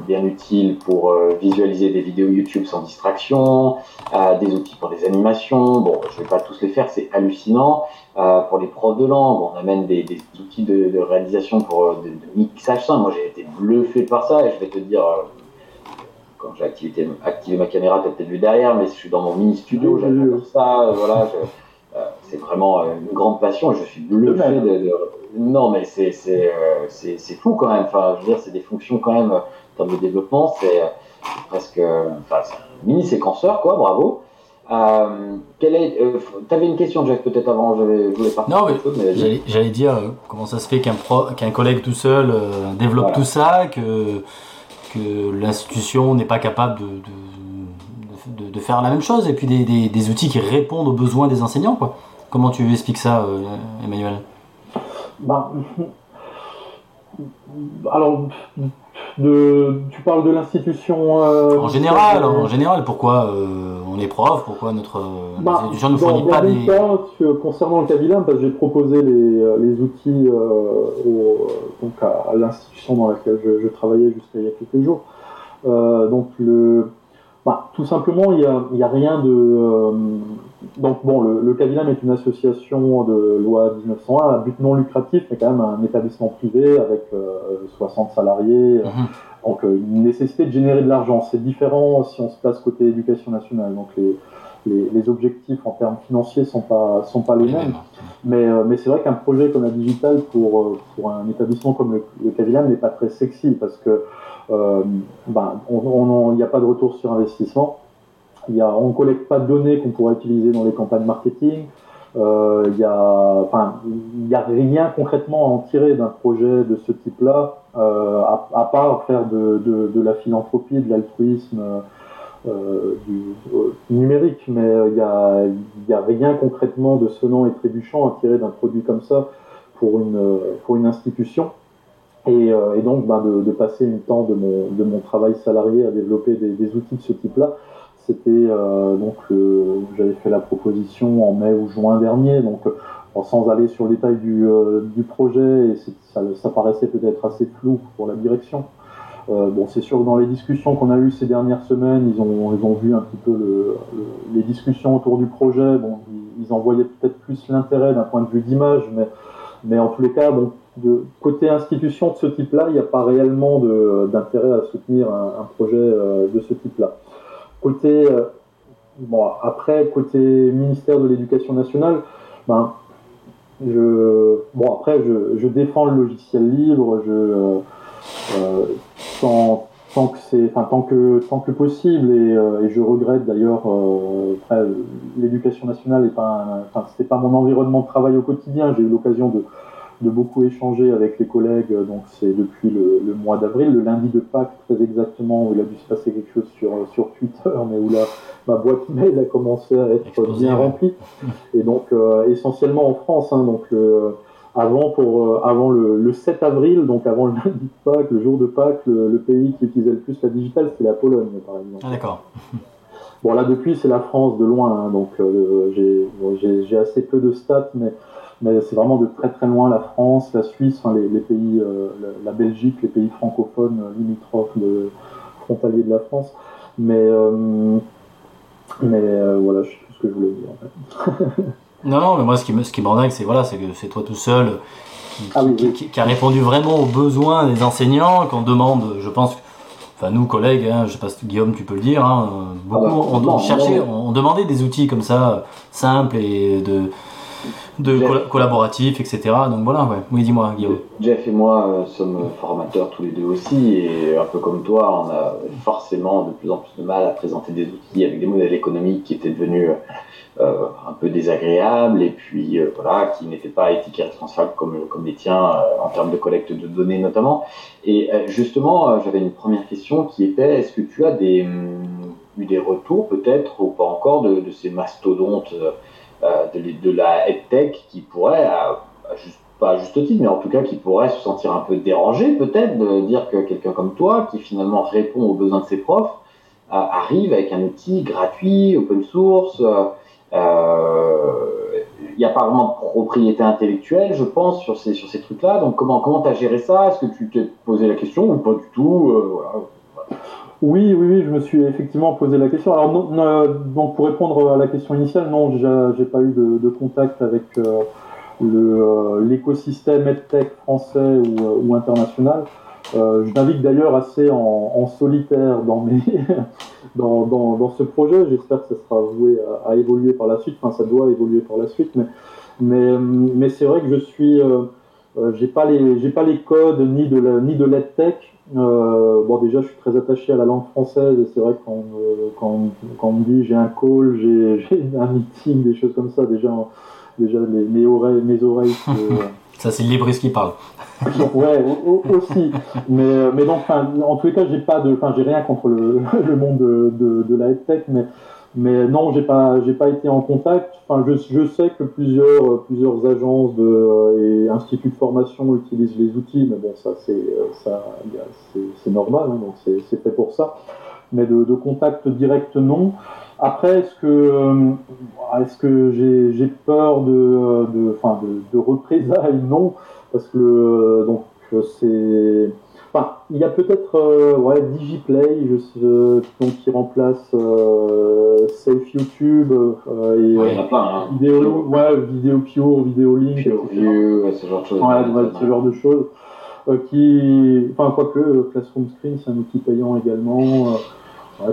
bien utiles pour euh, visualiser des vidéos YouTube sans distraction, euh, des outils pour des animations. Bon, je vais pas tous les faire, c'est hallucinant. pour les profs de langue, on amène des, des outils de, de, réalisation pour de, de mixage simple. Moi, j'ai été bluffé par ça et je vais te dire quand j'ai activé, activé, ma caméra, tu as peut-être vu derrière, mais je suis dans mon mini studio, j'adore ça, euh, voilà, euh, c'est vraiment euh, une grande passion et je suis bluffé de, de, Non, mais c'est c'est fou quand même, enfin, je veux dire, c'est des fonctions quand même, en termes de développement, c'est presque, enfin, c'est un mini séquenceur, quoi, bravo. Euh, quelle est, euh, t'avais une question, Jeff, peut-être avant, je voulais partir. Non, mais, j'allais, dire euh, comment ça se fait qu'un, qu'un collègue tout seul développe tout ça, que, que l'institution n'est pas capable de, de, de, faire la même chose, et puis des, des, des, outils qui répondent aux besoins des enseignants. Quoi. Comment tu expliques ça, Emmanuel? Bah, Alors, de, tu parles de l'institution. Euh, en général, en général, pourquoi euh, on est prof, pourquoi notre bah, institution ne fournit pas des. Cas, concernant le Cavilam, parce que j'ai proposé les, euh, les outils au, donc à, l'institution dans laquelle je, je travaillais jusqu'à il y a quelques jours. donc le, bah, tout simplement, il n'y a, y a, rien de donc bon, le, le est une association de loi 1901 à but non lucratif, mais quand même un établissement privé avec 60 euh, salariés. Mhm. Donc euh, une nécessité de générer de l'argent. C'est différent si on se place côté éducation nationale. Donc les, les, les objectifs en termes financiers sont pas sont pas les mêmes. Mais, euh, mais c'est vrai qu'un projet comme la Digital pour, pour un établissement comme le, le n'est pas très sexy parce que ben, il n'y a pas de retour sur investissement on ne collecte pas de données qu'on pourrait utiliser dans les campagnes marketing. Euh, il n'y a, rien concrètement à en tirer d'un projet de ce type-là, euh, à, part faire de, la philanthropie, de l'altruisme euh, numérique, mais il n'y a, rien concrètement de sonnant et trébuchant à tirer d'un produit comme ça pour une institution. Et, et donc ben, de, passer une temps de mon, travail salarié à développer des, outils de ce type-là, c'était euh, donc j'avais fait la proposition en mai ou juin dernier, donc sans aller sur le détail du, euh, projet, et ça, paraissait peut-être assez flou pour la direction. Euh, bon, c'est sûr que dans les discussions qu'on a eues ces dernières semaines, ils ont, ils ont vu un petit peu le, les discussions autour du projet. Bon, ils, en voyaient peut-être plus l'intérêt d'un point de vue d'image, mais, mais en tous les cas, bon, côté institution de ce type-là, il n'y a pas réellement d'intérêt à soutenir un, projet de ce type-là. Côté, euh, bon, après, côté ministère de l'Éducation nationale, ben, je, bon, après, je, défends le logiciel libre, je, euh, euh tant, que enfin, tant que, tant que possible, et, euh, je regrette d'ailleurs, euh, l'éducation nationale est pas, c'est pas mon environnement de travail au quotidien. J'ai eu l'occasion de, de beaucoup échanger avec les collègues. Donc c'est depuis le, le mois d'avril, le lundi de Pâques très exactement, où il a dû se passer quelque chose sur, sur Twitter, mais où là, ma boîte mail a commencé à être bien remplie. Et donc euh, essentiellement en France. Hein, donc euh, avant, pour, euh, avant le, le, 7 avril, donc avant le lundi de Pâques, le jour de Pâques, le, pays qui utilisait le plus la digitale, c'était la Pologne, par exemple. Ah d'accord. Bon là depuis c'est la France de loin, hein, donc j'ai bon, assez peu de stats, mais mais c'est vraiment de très très loin la France, la Suisse, les, les, pays, euh, la, Belgique, les pays francophones euh, limitrophes de, frontaliers de la France. Mais, euh, mais voilà, je sais tout ce que je voulais dire en fait. non, non, mais moi ce qui me, ce qui me c'est voilà, c'est que c'est toi tout seul qui, ah qui, a répondu vraiment aux besoins des enseignants, qu'on demande, je pense, enfin nous collègues, hein, je sais pas si Guillaume tu peux le dire, hein, beaucoup, ah bah, on, on, cherchait, on demandait des outils comme ça, simples et de de collaboratif, etc. Donc voilà, ouais. Oui, dis-moi, Guillaume. Jeff et moi euh, sommes formateurs tous les deux aussi, et un peu comme toi, on a forcément de plus en plus de mal à présenter des outils avec des modèles économiques qui étaient devenus euh, un peu désagréables, et puis euh, voilà, qui n'étaient pas éthiques et responsables comme, comme les tiens en termes de collecte de données notamment. Et justement, j'avais une première question qui était est-ce que tu as des, hum, eu des retours peut-être, ou pas encore, de, de ces mastodontes euh, de, de, la EdTech qui pourrait, pas à juste titre, mais en tout cas qui pourrait se sentir un peu dérangé peut-être de dire que quelqu'un comme toi, qui finalement répond aux besoins de ses profs, euh, arrive avec un outil gratuit, open source. Euh, il n'y a pas vraiment de propriété intellectuelle, je pense, sur ces, sur ces trucs-là. Donc, comment comment tu as géré ça? Est-ce que tu t'es posé la question ou pas du tout? Oui, oui, oui, je me suis effectivement posé la question. Alors, donc pour répondre à la question initiale, non, j'ai pas eu de, de, contact avec euh, euh l'écosystème EdTech français ou, euh, ou international. Euh, je navigue d'ailleurs assez en, en, solitaire dans, mes dans, dans, dans, ce projet. J'espère que ça sera voué à, à, évoluer par la suite. Enfin, ça doit évoluer par la suite, mais, mais, mais c'est vrai que je suis, euh, j'ai pas les, j'ai pas les codes ni de la, ni de l'EdTech Euh, bon, déjà, je suis très attaché à la langue française et c'est vrai que quand, quand, quand, on me dit j'ai un call, j'ai un meeting, des choses comme ça, déjà, déjà les, mes oreilles, mes oreilles ça, c'est le Libris qui parle. ouais, aussi. Mais, mais donc, en tous les cas, j'ai pas de, enfin, j'ai rien contre le, le monde de, de, de la tech, mais mais non, j'ai pas, j'ai pas été en contact. Enfin, je, je sais que plusieurs, plusieurs agences de, euh, et instituts de formation utilisent les outils, mais bon, ça c'est, euh, ça, c'est, normal, hein, donc c'est, fait pour ça. Mais de, de, contact direct, non. Après, est-ce que, euh, est-ce que j'ai, j'ai peur de, de, enfin, de, de représailles? Non, parce que donc c'est il y a peut-être euh, ouais, DigiPlay je donc, qui remplace euh, Safe YouTube euh, et ouais, hein. vidéo, ouais, vidéo Pure, Vidéo Link, ce genre de choses. ce genre de choses. qui, enfin, quoique Classroom Screen, c'est un outil payant également.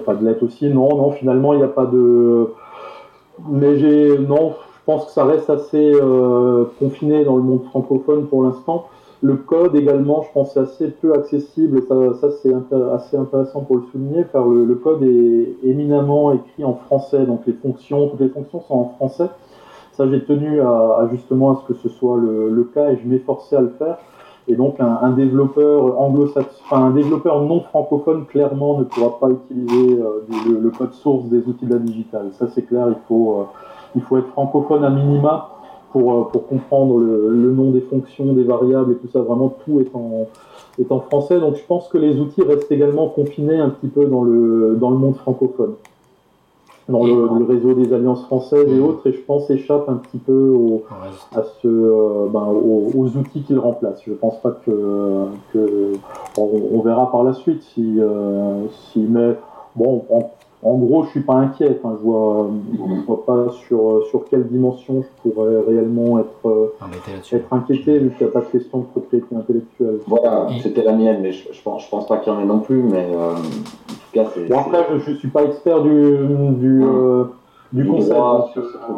pas de lettres aussi. Non, non, finalement, il n'y a pas de. Mais j'ai. Non, je pense que ça reste assez confiné dans le monde francophone pour l'instant. Le code également, je pense, c'est assez peu accessible. Ça, ça c'est assez intéressant pour le souligner, car le, code est éminemment écrit en français. Donc les fonctions, toutes les fonctions sont en français. Ça, j'ai tenu à, justement à ce que ce soit le, cas et je m'efforçais à le faire. Et donc un, développeur un développeur non francophone clairement ne pourra pas utiliser euh, le, code source des outils de la digitale. Ça c'est clair, il faut, euh, il faut être francophone à minima pour, euh, pour comprendre le, nom des fonctions, des variables et tout ça. Vraiment, tout est en, est en français. Donc, je pense que les outils restent également confinés un petit peu dans le, dans le monde francophone, dans le, réseau des alliances françaises et autres. Et je pense échappe un petit peu au, à ce, euh, ben, aux, outils qu'ils remplacent. Je pense pas que, que on, verra par la suite si, euh, si mais bon, en gros, je suis pas inquiet. Enfin, je vois, vois pas sur, sur quelle dimension je pourrais réellement être, euh, être inquiété vu qu'il n'y a pas de question de propriété intellectuelle. Voilà, c'était la mienne, mais je, je, pense, je pense pas qu'il y en ait non plus. Mais euh, en tout cas, c'est. Bon, après, je, ne suis pas expert du, du, euh, du concept.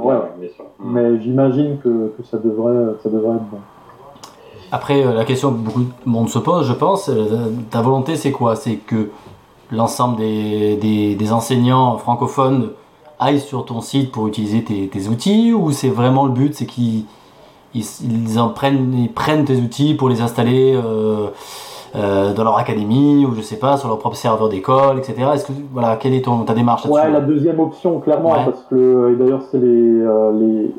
ouais. Mais j'imagine que, que, ça, devrait, ça devrait être bon. Après, la question que beaucoup de monde se pose, je pense, ta volonté, c'est quoi? C'est que l'ensemble des, des, enseignants francophones aillent sur ton site pour utiliser tes, tes outils ou c'est vraiment le but, c'est qu'ils ils, en prennent, ils prennent tes outils pour les installer euh, euh, dans leur académie ou je sais pas sur leur propre serveur d'école, etc. Est-ce que voilà, quelle est ton, ta démarche là-dessus? Ouais, la deuxième option clairement parce que d'ailleurs c'est les, euh, les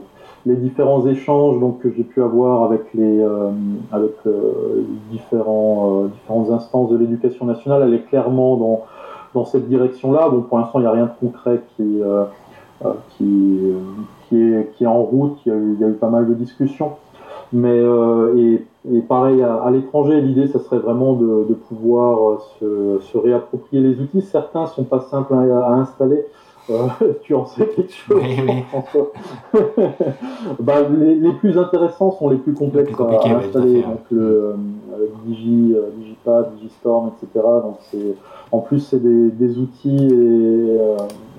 les différents échanges que j'ai pu avoir avec les euh, euh, euh, différentes instances de l'éducation nationale, elle est clairement dans, cette direction-là. Bon, pour l'instant, il n'y a rien de concret qui, est, en route. Il y, a eu, pas mal de discussions. Mais et, pareil à, l'étranger, l'idée, ça serait vraiment de, pouvoir se, réapproprier les outils. Certains sont pas simples à installer. Euh, tu en sais quelque chose, François bah, les, les, plus intéressants sont les plus complexes à, installer. donc le euh, Digi, euh, Digipad, Digistorm, etc. Donc c'est, en plus c'est des, des, outils et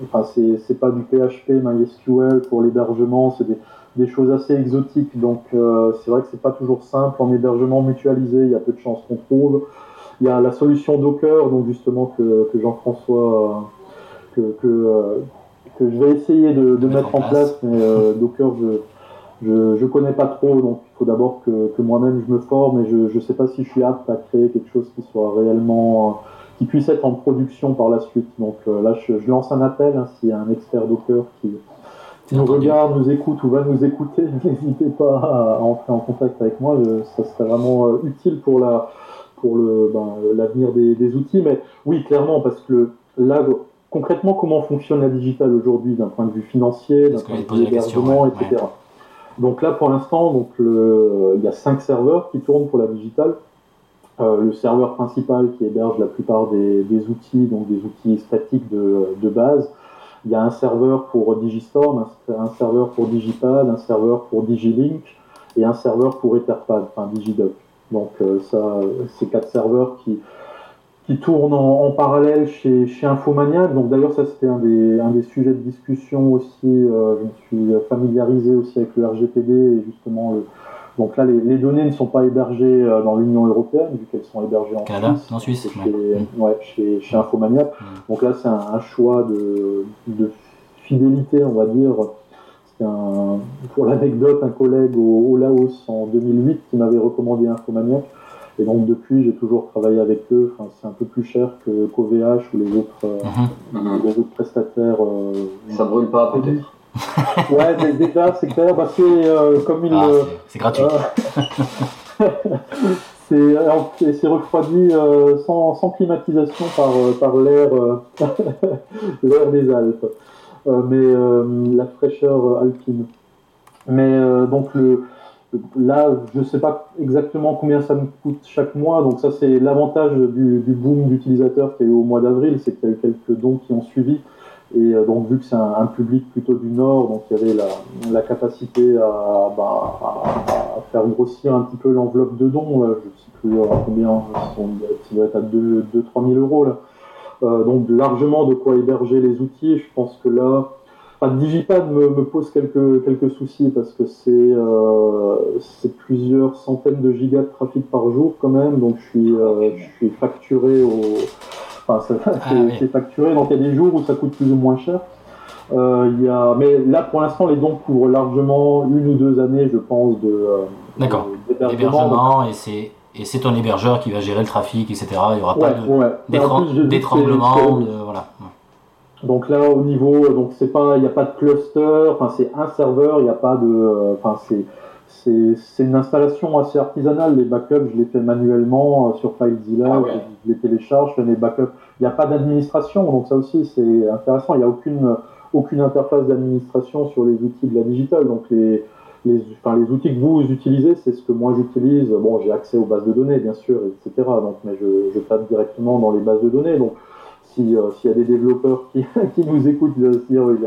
enfin c'est, c'est pas du PHP, MySQL pour l'hébergement, c'est des, des choses assez exotiques. Donc c'est vrai que c'est pas toujours simple en hébergement mutualisé. Il y a peu de chances qu'on trouve. Il y a la solution Docker, donc justement que, que Jean-François que, que, euh, que, je vais essayer de, de mettre en place, mais euh, Docker, je, je, connais pas trop, donc il faut d'abord que, que moi-même je me forme et je ne sais pas si je suis apte à créer quelque chose qui soit réellement qui puisse être en production par la suite. Donc euh, là, je, lance un appel hein, s'il y a un expert Docker qui, nous regarde, nous écoute ou va nous écouter, n'hésitez pas à, entrer en contact avec moi. ça serait vraiment utile pour la pour le ben, l'avenir des, des, outils. Mais oui, clairement, parce que là, concrètement comment fonctionne la digitale aujourd'hui d'un point de vue financier, d'un point de vue hébergement, etc. Donc là, pour l'instant, donc il y a cinq serveurs qui tournent pour la digitale. Euh, le serveur principal qui héberge la plupart des, outils, donc des outils statiques de, de, base. Il y a un serveur pour Digistorm, un, serveur pour Digipad, un serveur pour Digilink et un serveur pour Etherpad, enfin Digidoc. Donc euh, ça, ces quatre serveurs qui, qui tourne en, parallèle chez, chez Infomaniac. Donc d'ailleurs ça c'était un des, un des sujets de discussion aussi. Euh, je me suis familiarisé aussi avec le RGPD et justement le, Donc là, les, les, données ne sont pas hébergées dans l'Union européenne, vu qu'elles sont hébergées en Canada, Suisse. en Suisse, chez, ouais. chez, chez Infomaniac. Mm. Donc là, c'est un, un, choix de, de, fidélité, on va dire. Un, pour l'anecdote, un collègue au, au, Laos en 2008 qui m'avait recommandé Infomaniac. Et donc depuis, j'ai toujours travaillé avec eux. Enfin, c'est un peu plus cher que qu'OVH ou les autres, Mm-hmm. euh, les autres prestataires. Euh, ça brûle pas peut-être. ouais, déjà c'est clair parce que euh, comme il, ah, c'est gratuit. c'est c'est refroidi euh, sans, sans, climatisation par par l'air l'air des Alpes, euh, mais la fraîcheur alpine. Mais donc le Là, je ne sais pas exactement combien ça me coûte chaque mois, donc ça c'est l'avantage du, boom d'utilisateurs qu'il y a eu au mois d'avril, c'est qu'il y a eu quelques dons qui ont suivi, et euh, donc vu que c'est un, public plutôt du Nord, donc il y avait la, capacité à, bah, à, faire grossir un petit peu l'enveloppe de dons, je ne sais plus euh, combien, ça doit être à 2-3 000 euros là. Euh, donc largement de quoi héberger les outils, je pense que là, Enfin, Digipad me, me, pose quelques, quelques soucis parce que c'est euh, plusieurs centaines de gigas de trafic par jour quand même, donc je suis, euh, je suis facturé au. Enfin, c'est ah, oui. facturé, donc il y a des jours où ça coûte plus ou moins cher. Euh, il y a... Mais là, pour l'instant, les dons couvrent largement une ou deux années, je pense, de. D'accord. D'hébergement, et c'est. Et c'est ton hébergeur qui va gérer le trafic, etc. Il n'y aura pas ouais, d'étranglement. De... Voilà. Donc là, au niveau, donc c'est pas, il n'y a pas de cluster, enfin c'est un serveur, il n'y a pas de, enfin c'est, c'est, une installation assez artisanale. Les backups, je les fais manuellement sur FileZilla, ah ouais. je les télécharge, je fais mes backups. Il n'y a pas d'administration, donc ça aussi c'est intéressant. Il n'y a aucune, aucune interface d'administration sur les outils de la digital. Donc les, les, enfin, les outils que vous utilisez, c'est ce que moi j'utilise. Bon, j'ai accès aux bases de données, bien sûr, etc. Donc, mais je, je tape directement dans les bases de données. Donc s'il euh, y a des développeurs qui, qui nous écoutent, il se dire, oui,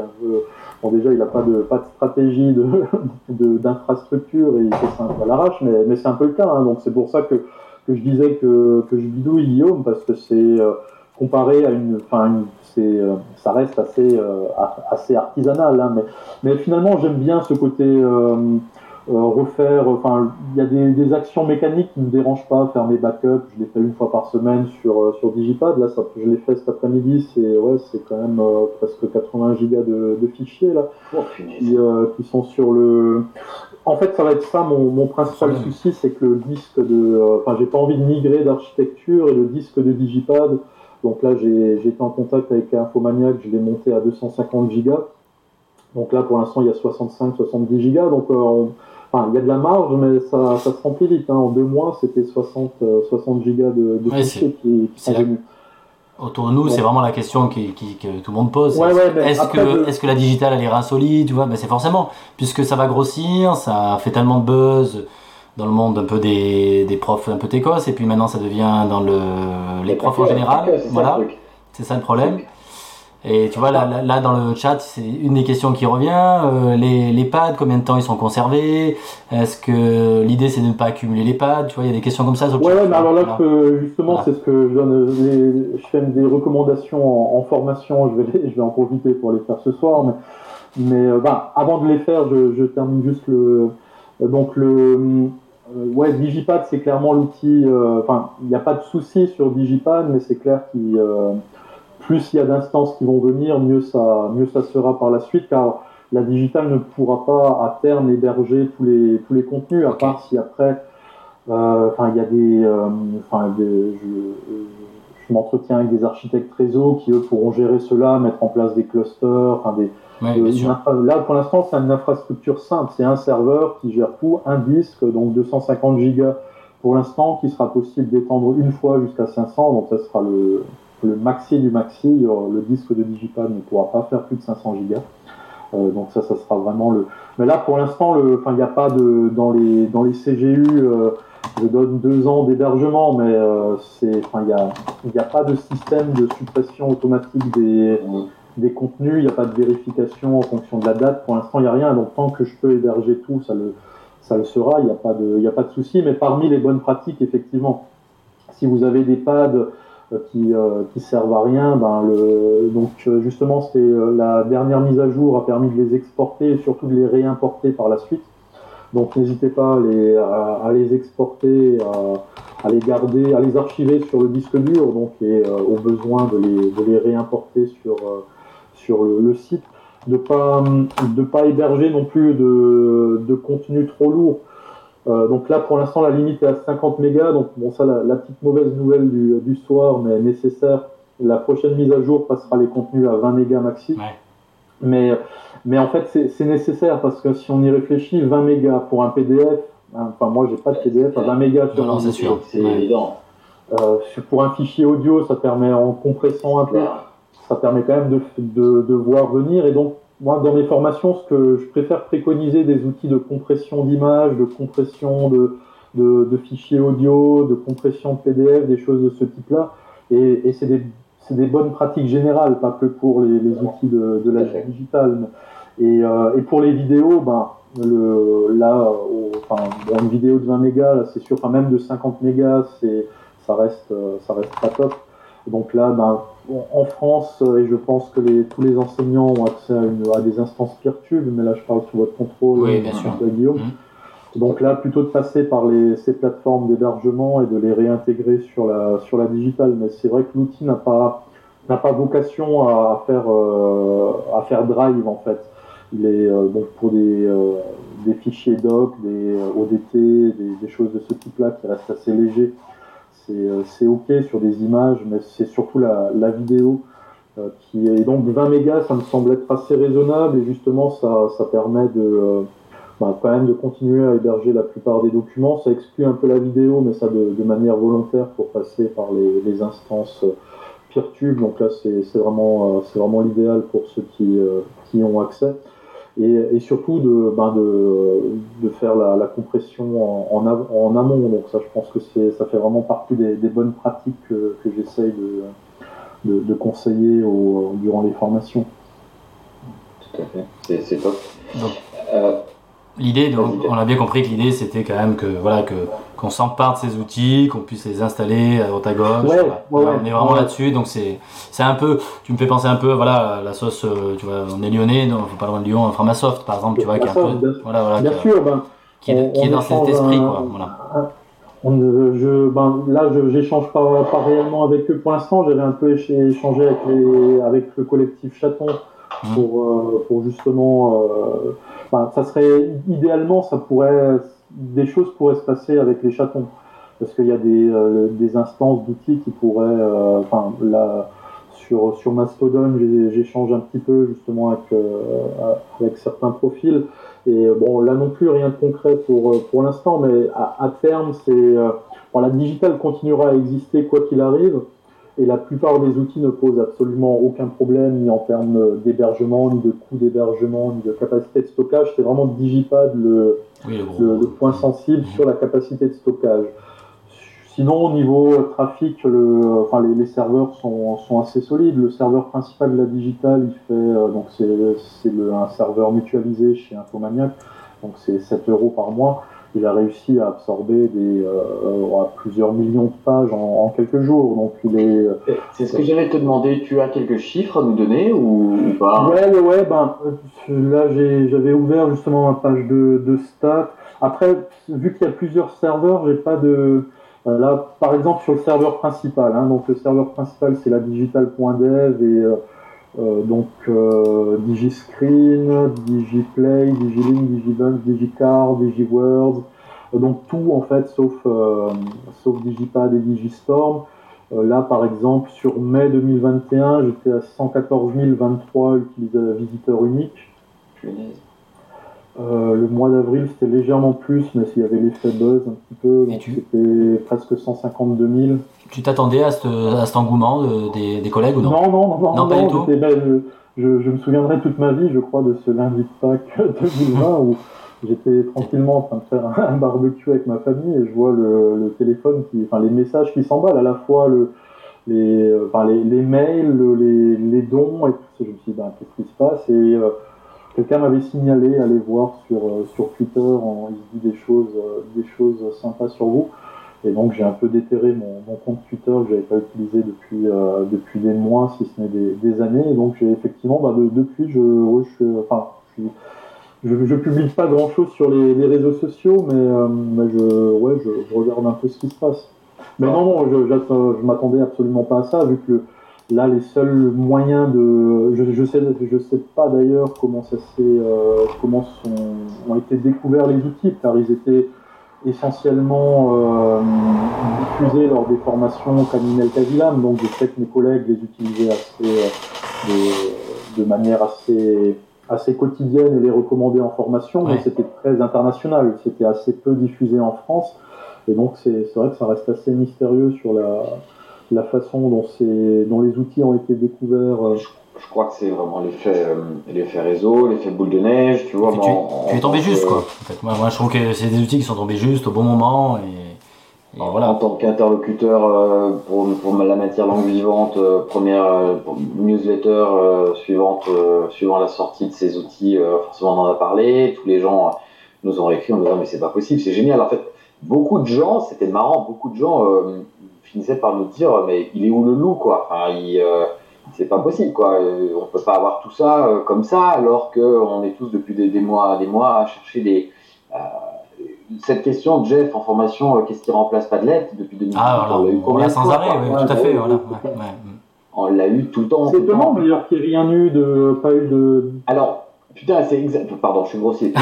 bon, déjà, il n'a pas de, pas de stratégie d'infrastructure de, et il fait ça un peu à l'arrache, mais, mais c'est un peu le cas. Hein, donc c'est pour ça que, que je disais que, que je bidouille Guillaume, parce que c'est euh, comparé à une. Enfin, c'est, euh, ça reste assez, euh, assez artisanal, hein, mais, mais finalement, j'aime bien ce côté. Euh, refaire, enfin, il y a des, des, actions mécaniques qui ne me dérangent pas, faire mes backups, je les fais une fois par semaine sur, sur Digipad, là, ça, je l'ai fait cet après-midi, c'est, ouais, c'est quand même euh, presque 80 gigas de, de fichiers, là, oh, qui, euh, qui, sont sur le... En fait, ça va être ça, mon, mon principal souci, c'est que le disque de... Enfin, j'ai pas envie de migrer d'architecture, et le disque de Digipad, donc là, j'ai, j'ai été en contact avec Infomaniac, je l'ai monté à 250 gigas, donc là, pour l'instant, il y a 65-70 gigas, donc euh, on, Enfin, il y a de la marge, mais ça, ça se remplit vite. Hein. En deux mois, c'était 60, euh, 60 gigas de, de ouais, qui, qui sont venus. Autour de nous, c'est vraiment la question qui, qui, que tout le monde pose. Ouais, est-ce que, est que la digitale, elle est insolite tu vois? Ben, C'est forcément, puisque ça va grossir, ça fait tellement de buzz dans le monde un peu des, des profs un peu técos, et puis maintenant ça devient dans le, les profs en général. Voilà, c'est ça le problème. Et tu vois, là, là, là, dans le chat, c'est une des questions qui revient. Euh, les, les pads, combien de temps ils sont conservés? Est-ce que l'idée c'est de ne pas accumuler les pads? Tu vois, il y a des questions comme ça. Sur ouais, ouais, mais alors là, voilà. que, justement, voilà. c'est ce que je donne. Les, je fais des recommandations en, en, formation. Je vais, je vais en profiter pour les faire ce soir. Mais, mais euh, bah, avant de les faire, je, je termine juste le. Donc, le. Ouais, Digipad, c'est clairement l'outil. Enfin, il n'y a pas de souci sur Digipad, mais c'est clair qu'il plus il y a d'instances qui vont venir, mieux ça, mieux ça sera par la suite, car la digitale ne pourra pas à terme héberger tous les, tous les contenus, à okay. part si après, euh, enfin, il y a des, euh, enfin, je, je m'entretiens avec des architectes réseau qui eux pourront gérer cela, mettre en place des clusters, enfin des, Ouais, euh, là, pour l'instant, c'est une infrastructure simple. C'est un serveur qui gère tout, un disque, donc 250 gigas pour l'instant, qui sera possible d'étendre une fois jusqu'à 500. Donc, ça sera le, le maxi du maxi, le disque de Digipad ne pourra pas faire plus de 500 gigas. Euh, donc ça, ça sera vraiment le. Mais là, pour l'instant, le, enfin, il n'y a pas de dans les dans les CGU. Euh, je donne deux ans d'hébergement, mais euh, c'est, enfin, il n'y a, il a pas de système de suppression automatique des des contenus. Il n'y a pas de vérification en fonction de la date. Pour l'instant, il n'y a rien. Donc tant que je peux héberger tout, ça le ça le sera. Il n'y a pas de il y a pas de souci. Mais parmi les bonnes pratiques, effectivement, si vous avez des pads qui, euh, qui servent à rien. Ben, donc justement, c'était la dernière mise à jour a permis de les exporter et surtout de les réimporter par la suite. Donc n'hésitez pas à les, exporter, à, les garder, à les archiver sur le disque dur, donc et euh, au besoin de les, réimporter sur, euh, le, site. De pas pas héberger non plus de, de contenu trop lourd. Euh, donc là, pour l'instant, la limite est à 50 mégas. Donc bon, ça, la, la petite mauvaise nouvelle du, du soir, mais nécessaire. La prochaine mise à jour passera les contenus à 20 mégas maxi. Ouais. Mais, mais en fait, c'est nécessaire parce que si on y réfléchit, 20 mégas pour un PDF, hein, enfin moi j'ai pas de PDF à 20 mégas sur Non, non, c'est sûr. C'est Ouais. évident. euh, pour un fichier audio, ça permet en compressant un peu, ça permet quand même de, de, de voir venir. Et donc, moi, dans mes formations, ce que je préfère préconiser des outils de compression d'image, de compression de, de, de fichiers audio, de compression de PDF, des choses de ce type-là. Et, et c'est des, des bonnes pratiques générales, pas que pour les, les outils de, de fait. digitale. Et, euh, et pour les vidéos, ben, le, là, au- enfin, bon, une vidéo de 20 mégas, c'est sûr, enfin, même de 50 mégas, ça reste, euh, ça reste pas top. Donc là, ben, en- France, euh, et je pense que les, tous les enseignants ont accès à, une, à des instances Peertube, mais là, je parle sous votre contrôle, Oui, euh, bien sûr. Guillaume. Mhm. Donc là, plutôt de passer par les, ces plateformes d'hébergement et de les réintégrer sur la, sur la digitale. Mais c'est vrai que l'outil n'a pas, n'a pas vocation à faire, euh, à faire drive en fait. Il est euh, donc pour des, euh, des fichiers doc, des euh, ODT, des, des choses de ce type-là qui restent assez légers. C'est, euh, c'est ok sur des images, mais c'est surtout la, vidéo euh, qui est donc 20 mégas. Ça me semble être assez raisonnable et justement ça, permet de euh, bah, quand même de continuer à héberger la plupart des documents. Ça exclut un peu la vidéo, mais ça de, manière volontaire pour passer par les, instances Peertube. Donc là, c'est vraiment, l'idéal pour ceux qui, qui ont accès. Et, et surtout de, ben de, de faire la, la compression en, en, av- en amont. Donc ça, je pense que c'est- ça fait vraiment partie des, des bonnes pratiques que, que j'essaye de, de, de conseiller au- durant les formations. Tout à fait. C'est- top. Euh, L'idée, on a bien compris que l'idée c'était quand même que voilà que qu'on s'empare de ces outils, qu'on puisse les installer à droite à gauche. Ouais, voilà. ouais, ouais. on est vraiment là-dessus, donc c'est c'est un peu, tu me fais penser un peu, voilà, la sauce, euh, tu vois, on est lyonnais, donc faut pas loin de Lyon, Framasoft par exemple, tu vois, qui est un peu, bien- voilà, voilà, Bien qui, sûr, ben, qui on- qui est dans cet esprit, un- quoi. Voilà. On ne- je, ben, là, je j'échange pas, pas réellement avec eux pour l'instant. J'avais un peu écha- échangé avec, les, avec le collectif Chaton Mhm. pour, euh, pour justement. euh, ben, ça serait idéalement, ça pourrait, des choses pourraient se passer avec les chatons parce qu'il y a des, euh, des instances d'outils qui pourraient, euh, enfin, là, sur, sur Mastodon, j'échange un petit peu justement avec, euh, avec certains profils. Et euh, bon, là non plus, rien de concret pour, pour l'instant, mais à, à terme, c'est bon, la digitale continuera à exister quoi qu'il arrive. Et la plupart des outils ne posent absolument aucun problème, ni en termes d'hébergement, ni de coût d'hébergement, ni de capacité de stockage. C'est vraiment Digipad le, Oui, le gros. le, le point sensible sur la capacité de stockage. Sinon, au niveau trafic, le, enfin, les, les serveurs sont, sont assez solides. Le serveur principal de la digitale, il fait euh, donc c'est un serveur mutualisé chez Infomaniac, donc c'est 7 euros par mois. Il a réussi à absorber des, euh, euh, plusieurs millions de pages en, en quelques jours. Donc il est, C'est ce que j'allais te demander. Tu as quelques chiffres à nous donner ou, ou pas? Ouais, ouais, ouais, ben, euh, là j'ai- j'avais ouvert justement ma page de, de stats. Après, vu qu'il y a plusieurs serveurs, j'ai pas de. euh, Là, par exemple, sur le serveur principal, hein, donc le serveur principal c'est la digital.dev et euh, donc euh, DigiScreen, DigiPlay, DigiLink, DigiBunch, DigiCard, DigiWords, Euh, donc tout en fait sauf, sauf Digipad et Digistorm. Là, par exemple, sur mai 2021, j'étais à 114 023 utilisateurs- visiteurs uniques. Euh, le mois d'avril, c'était légèrement plus, mais s'il y avait l'effet buzz un petit peu, donc tu- c'était presque 152 000. Tu t'attendais à, ce- à cet engouement de- des, des collègues ou non? Non, non, non, non, Non, pas du tout. ben, je, je me souviendrai toute ma vie, je crois, de ce lundi de Pâques 2020 où j'étais tranquillement en train de faire un, barbecue avec ma famille et je vois le, le téléphone, qui, enfin les messages qui s'emballent, à la fois le, les, euh, enfin, les, les mails, le- les, les dons, et tout ça. Je me suis dit, ben, qu'est-ce qui se passe? Et euh, quelqu'un m'avait signalé, allez voir sur, euh, sur Twitter, on, il se dit des choses, euh, des choses sympas sur vous. Et donc j'ai un peu déterré mon, mon compte Twitter que j'avais pas utilisé depuis euh, depuis des mois, si ce n'est des, des années. Et donc j'ai effectivement, bah, de- depuis, je, ouais, je, enfin, je je, je publie pas grand chose sur les, les réseaux sociaux, mais, euh, mais je, ouais, je, je regarde un peu ce qui se passe. Mais non, non, je, je m'attendais absolument pas à ça, vu que là, les seuls moyens de, je, je sais, je sais pas d'ailleurs comment ça s'est, euh, comment sont, ont été découverts les outils, car ils étaient essentiellement euh, diffusés lors des formations Caminel Cavilam, donc je sais que mes collègues les utilisaient assez, euh, de, de manière assez assez quotidienne et les recommander en formation, mais c'était très international, c'était assez peu diffusé en France, et donc c'est c'est vrai que ça reste assez mystérieux sur la, la façon dont, c'est- dont les outils ont été découverts. euh. Je crois que c'est vraiment l'effet euh, l'effet réseau, l'effet boule de neige, tu vois. Tu, en- tu es en tombé juste, que- quoi. En fait, moi, moi, je trouve que c'est des outils qui sont tombés juste au bon moment. Et, et En voilà. tant qu'interlocuteur euh, pour, pour la matière langue vivante, euh, première euh, newsletter euh, suivante, euh, suivant la sortie de ces outils, euh, forcément on en a parlé. Tous les gens nous ont écrit en disant mais c'est pas possible, c'est génial. En fait, beaucoup de gens, c'était marrant, beaucoup de gens finissaient par nous dire mais il est où le loup quoi? Enfin, il, euh, C'est pas possible quoi. Euh, On peut pas avoir tout ça euh, comme ça alors que on est tous depuis des, des mois, des mois à chercher des euh, cette question de Jeff en formation, euh, qu'est-ce qui remplace Padlet depuis 2018 Ah, on l'a eu combien sans fois, arrêt, quoi? oui, tout à fait. Voilà, oui, ouais, ouais. On l'a eu tout le temps. C'est étonnant d'ailleurs qu'il n'y ait rien eu de. pas eu de. Alors, putain, c'est exact. Pardon, je suis grossier.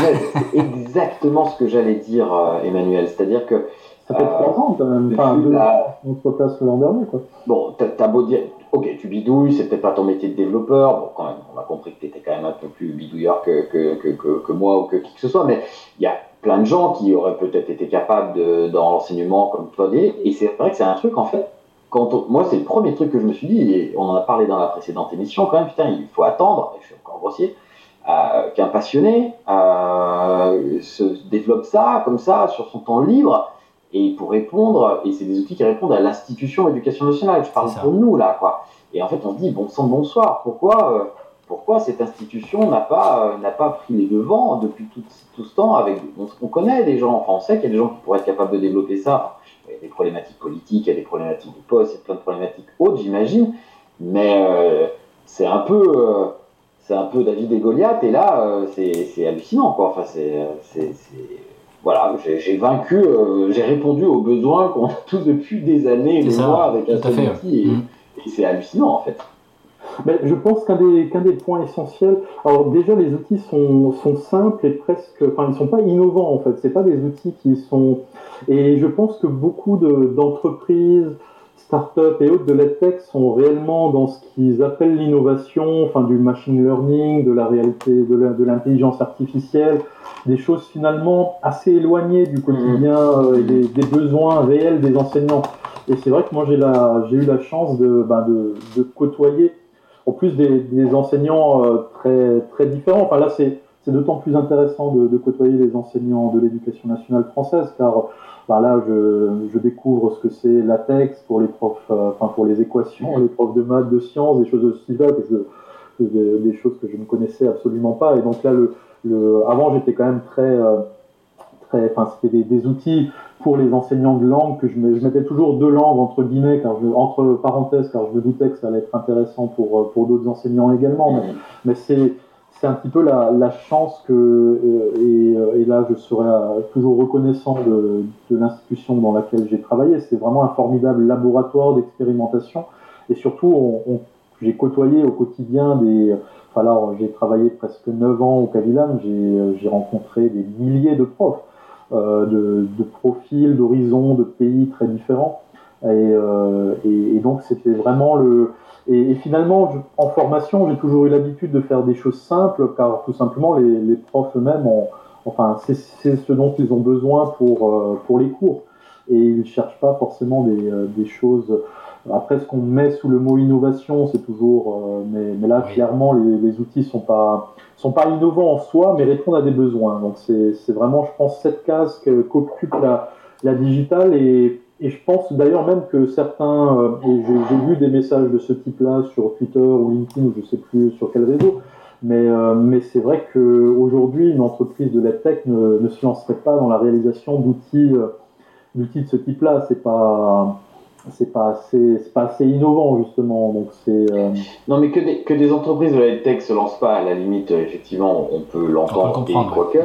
C'est exactement ce que j'allais dire, Emmanuel. C'est-à-dire que Ça fait Euh, trois ans quand même. Enfin, deux ans, notre place l'an dernier, quoi. Bon, t'as beau dire, ok, tu bidouilles, c'est peut-être pas ton métier de développeur. Bon, quand même, on a compris que tu étais quand même un peu plus bidouilleur que, que, que, que, que moi ou que qui que ce soit, mais il y a plein de gens qui auraient peut-être été capables de, dans l'enseignement comme toi dit. Et c'est vrai que c'est un truc, en fait, quand on- moi, c'est le premier truc que je me suis dit, et on en a parlé dans la précédente émission quand même, putain, il faut attendre, et je suis encore grossier, euh, qu'un passionné euh, se développe ça, comme ça, sur son temps libre, et pour répondre, et c'est des outils qui répondent à l'institution éducation nationale, je parle pour nous là, quoi. Et en fait, on se dit, bon sang, bonsoir, pourquoi, euh, pourquoi cette institution n'a pas, euh, n'a pas pris les devants depuis tout, tout ce temps avec, on, on connaît des gens, enfin on sait qu'il y a des gens qui pourraient être capables de développer ça. Il y a des problématiques politiques, il y a des problématiques de poste, il y a plein de problématiques autres, j'imagine, mais euh, c'est un peu, euh, c'est un peu David et Goliath, et là, euh, c'est c'est hallucinant, quoi. Enfin, c'est, c'est, c'est- voilà, j'ai vaincu, euh, j'ai répondu aux besoins qu'on a tous depuis des années et C'est des ça, mois avec outil, et, Mhm. et c'est hallucinant, en fait. Mais je pense qu'un des, qu'un des points essentiels, alors déjà les outils sont, sont simples et presque, enfin ils sont pas innovants en fait, c'est pas des outils qui sont, et je pense que beaucoup de, d'entreprises, start-up et autres de l'EdTech sont réellement dans ce qu'ils appellent l'innovation, enfin du machine learning, de la réalité, de, l'intelligence artificielle, des choses finalement assez éloignées du quotidien euh, et des, des besoins réels des enseignants. Et c'est vrai que moi j'ai eu la chance de, ben, de, de côtoyer en plus des, des enseignants euh, très, très différents. Enfin là, c'est, c'est d'autant plus intéressant de, de côtoyer les enseignants de l'éducation nationale française, car ben là, je, je découvre ce que c'est latex pour les profs, euh, enfin pour les équations, les profs de maths, de sciences, des choses aussi là que je, des, choses que je ne connaissais absolument pas. Et donc là, le, le, avant, j'étais quand même très, euh, très, enfin, c'était des, des outils pour les enseignants de langue que je, mettais toujours deux langues entre guillemets, car je, entre parenthèses, car je me doutais que ça allait être intéressant pour, euh, pour d'autres enseignants également. Mais, mais c'est, c'est un petit peu la, la chance que, euh, et, euh, et là je serai euh, toujours reconnaissant de, de l'institution dans laquelle j'ai travaillé. C'est vraiment un formidable laboratoire d'expérimentation. Et surtout, on, on- j'ai côtoyé au quotidien des. Enfin là, j'ai travaillé presque 9 ans au Cavilam, j'ai, rencontré des milliers de profs euh, de, de profils, d'horizons, de pays très différents. Et, euh, et donc c'était vraiment le. Et, et finalement, je- en formation, j'ai toujours eu l'habitude de faire des choses simples, car tout simplement les, les profs eux-mêmes, ont, enfin, c'est ce dont ils ont besoin pour euh, pour les cours. Et ils cherchent pas forcément des, euh, des choses. Après, ce qu'on met sous le mot innovation, c'est toujours. euh, mais, mais là, Oui. clairement, les, les outils sont pas sont pas innovants en soi, mais répondent à des besoins. Donc c'est c'est vraiment, je pense, cette case qu'occupe la, la digitale et, et je pense d'ailleurs même que certains, euh, et j'ai j'ai vu des messages de ce type-là sur Twitter ou LinkedIn ou je sais plus sur quel réseau, mais, euh, mais c'est vrai qu'aujourd'hui, une entreprise de la tech ne, ne se lancerait pas dans la réalisation d'outils euh, d'outils de ce type-là. C'est pas c'est pas assez, c'est pas assez innovant justement. Donc c'est. euh, Non, mais que des, que des entreprises de la tech se lancent pas, à la limite, effectivement, on peut On peut l'entendre le et comprendre. quoique.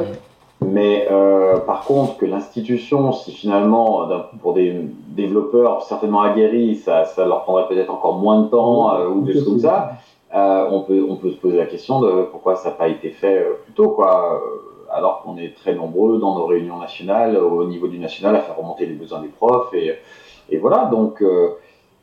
Mais euh, par contre, que l'institution, si finalement, d'un- pour des développeurs certainement aguerris, ça, ça leur prendrait peut-être encore moins de temps euh, ou des choses comme ça, euh, on, peut, on peut se poser la question de pourquoi ça n'a pas été fait euh, plus tôt, quoi. euh, Alors qu'on est très nombreux dans nos réunions nationales, au niveau du national, à faire remonter les besoins des profs. Et, et voilà, donc euh,